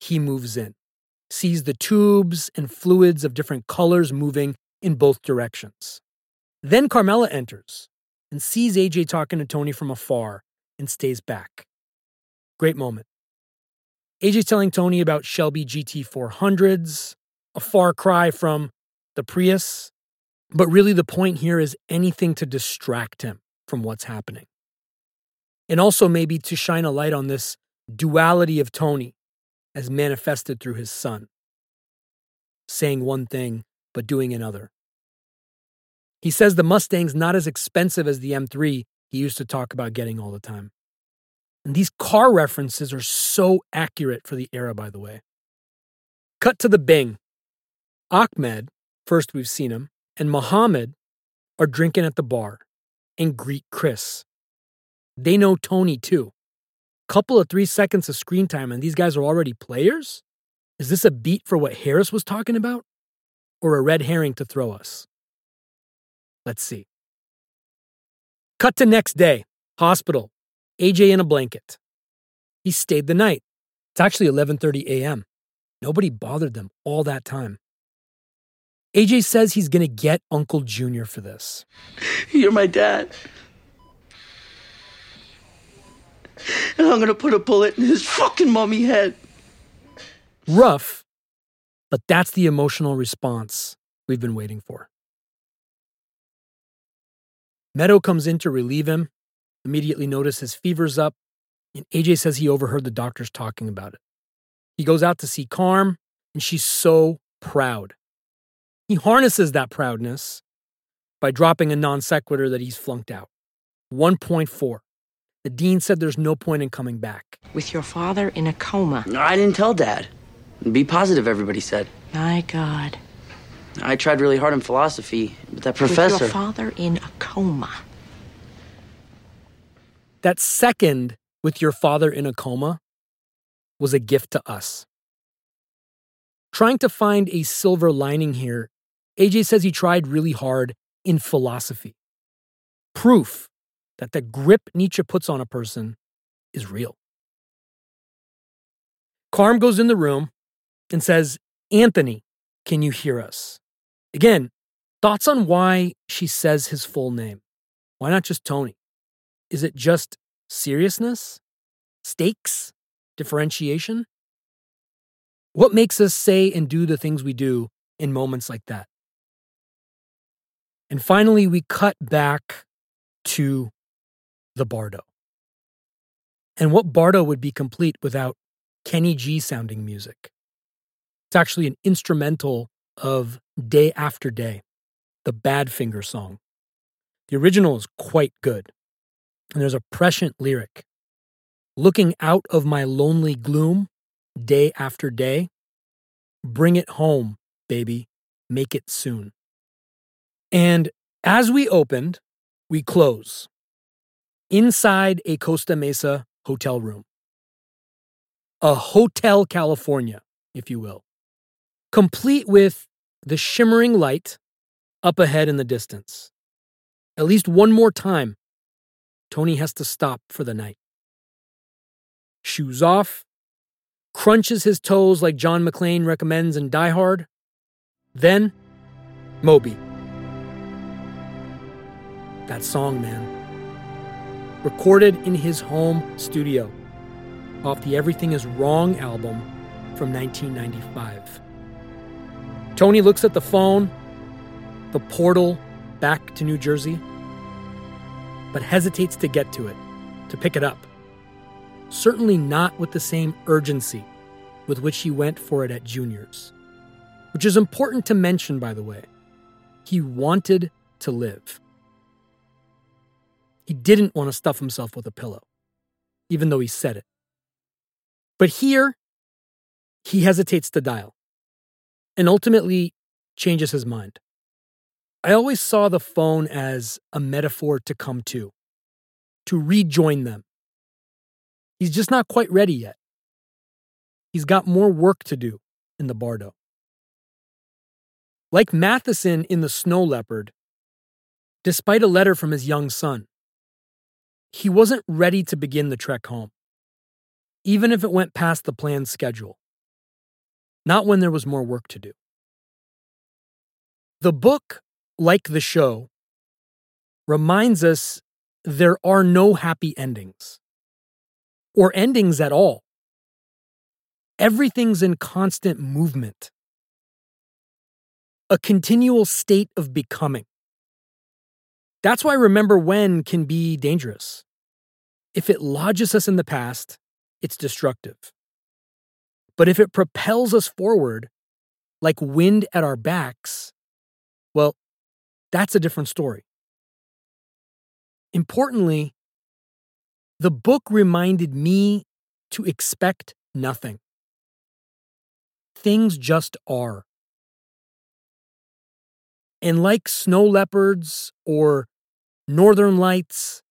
He moves in, sees the tubes and fluids of different colors moving in both directions. Then Carmela enters and sees AJ talking to Tony from afar and stays back. Great moment. AJ's telling Tony about Shelby GT400s, a far cry from the Prius, but really the point here is anything to distract him from what's happening. And also maybe to shine a light on this duality of Tony as manifested through his son, saying one thing but doing another. He says the Mustang's not as expensive as the M3 he used to talk about getting all the time. And these car references are so accurate for the era, by the way. Cut to the Bing. Ahmed, first we've seen him, and Muhammad are drinking at the bar and greet Chris. They know Tony too. Couple of three seconds of screen time, and these guys are already players? Is this a beat for what Harris was talking about? Or a red herring to throw us? Let's see. Cut to next day, hospital. AJ in a blanket. He stayed the night. It's actually 11:30 a.m. Nobody bothered them all that time. AJ says he's going to get Uncle Junior for this. You're my dad. And I'm going to put a bullet in his fucking mummy head. Rough, but that's the emotional response we've been waiting for. Meadow comes in to relieve him, immediately notices fever's up, and AJ says he overheard the doctors talking about it. He goes out to see Carm, and she's so proud. He harnesses that proudness by dropping a non sequitur that he's flunked out. 1.4. The dean said there's no point in coming back. With your father in a coma. No, I didn't tell Dad. Be positive, everybody said. My God. I tried really hard in philosophy, but that professor. With your father in a coma. That second, with your father in a coma, was a gift to us. Trying to find a silver lining here, AJ says he tried really hard in philosophy. Proof that the grip Nietzsche puts on a person is real. Carm goes in the room and says, Anthony, can you hear us? Again, thoughts on why she says his full name. Why not just Tony? Is it just seriousness? Stakes? Differentiation? What makes us say and do the things we do in moments like that? And finally, we cut back to the Bardo. And what Bardo would be complete without Kenny G sounding music? It's actually an instrumental of Day After Day, the Badfinger song. The original is quite good, and there's a prescient lyric Looking out of my lonely gloom, day after day, bring it home, baby, make it soon. And as we opened, we close inside a Costa Mesa hotel room. A Hotel California, if you will, complete with the shimmering light up ahead in the distance. At least one more time, Tony has to stop for the night. Shoes off, crunches his toes like John McClane recommends in Die Hard. Then, Moby. That song, man. Recorded in his home studio off the Everything Is Wrong album from 1995. Tony looks at the phone, the portal back to New Jersey, but hesitates to get to it, to pick it up. Certainly not with the same urgency with which he went for it at Junior's, which is important to mention, by the way. He wanted to live. He didn't want to stuff himself with a pillow, even though he said it. But here, he hesitates to dial and ultimately changes his mind. I always saw the phone as a metaphor to come to, to rejoin them. He's just not quite ready yet. He's got more work to do in the Bardo. Like Matthiessen in The Snow Leopard, despite a letter from his young son, he wasn't ready to begin the trek home, even if it went past the planned schedule. Not when there was more work to do. The book, like the show, reminds us there are no happy endings, or endings at all. Everything's in constant movement, a continual state of becoming. That's why remember when can be dangerous. If it lodges us in the past, it's destructive. But if it propels us forward, like wind at our backs, well, that's a different story. Importantly, the book reminded me to expect nothing. Things just are. And like snow leopards or northern lights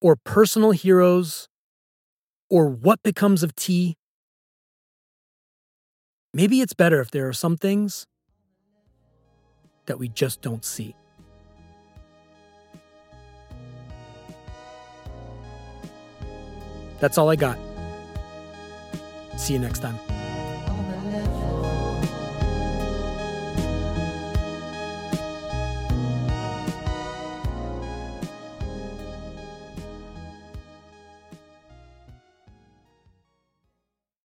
or personal heroes or what becomes of tea, maybe it's better if there are some things that we just don't see. That's all I got. See you next time.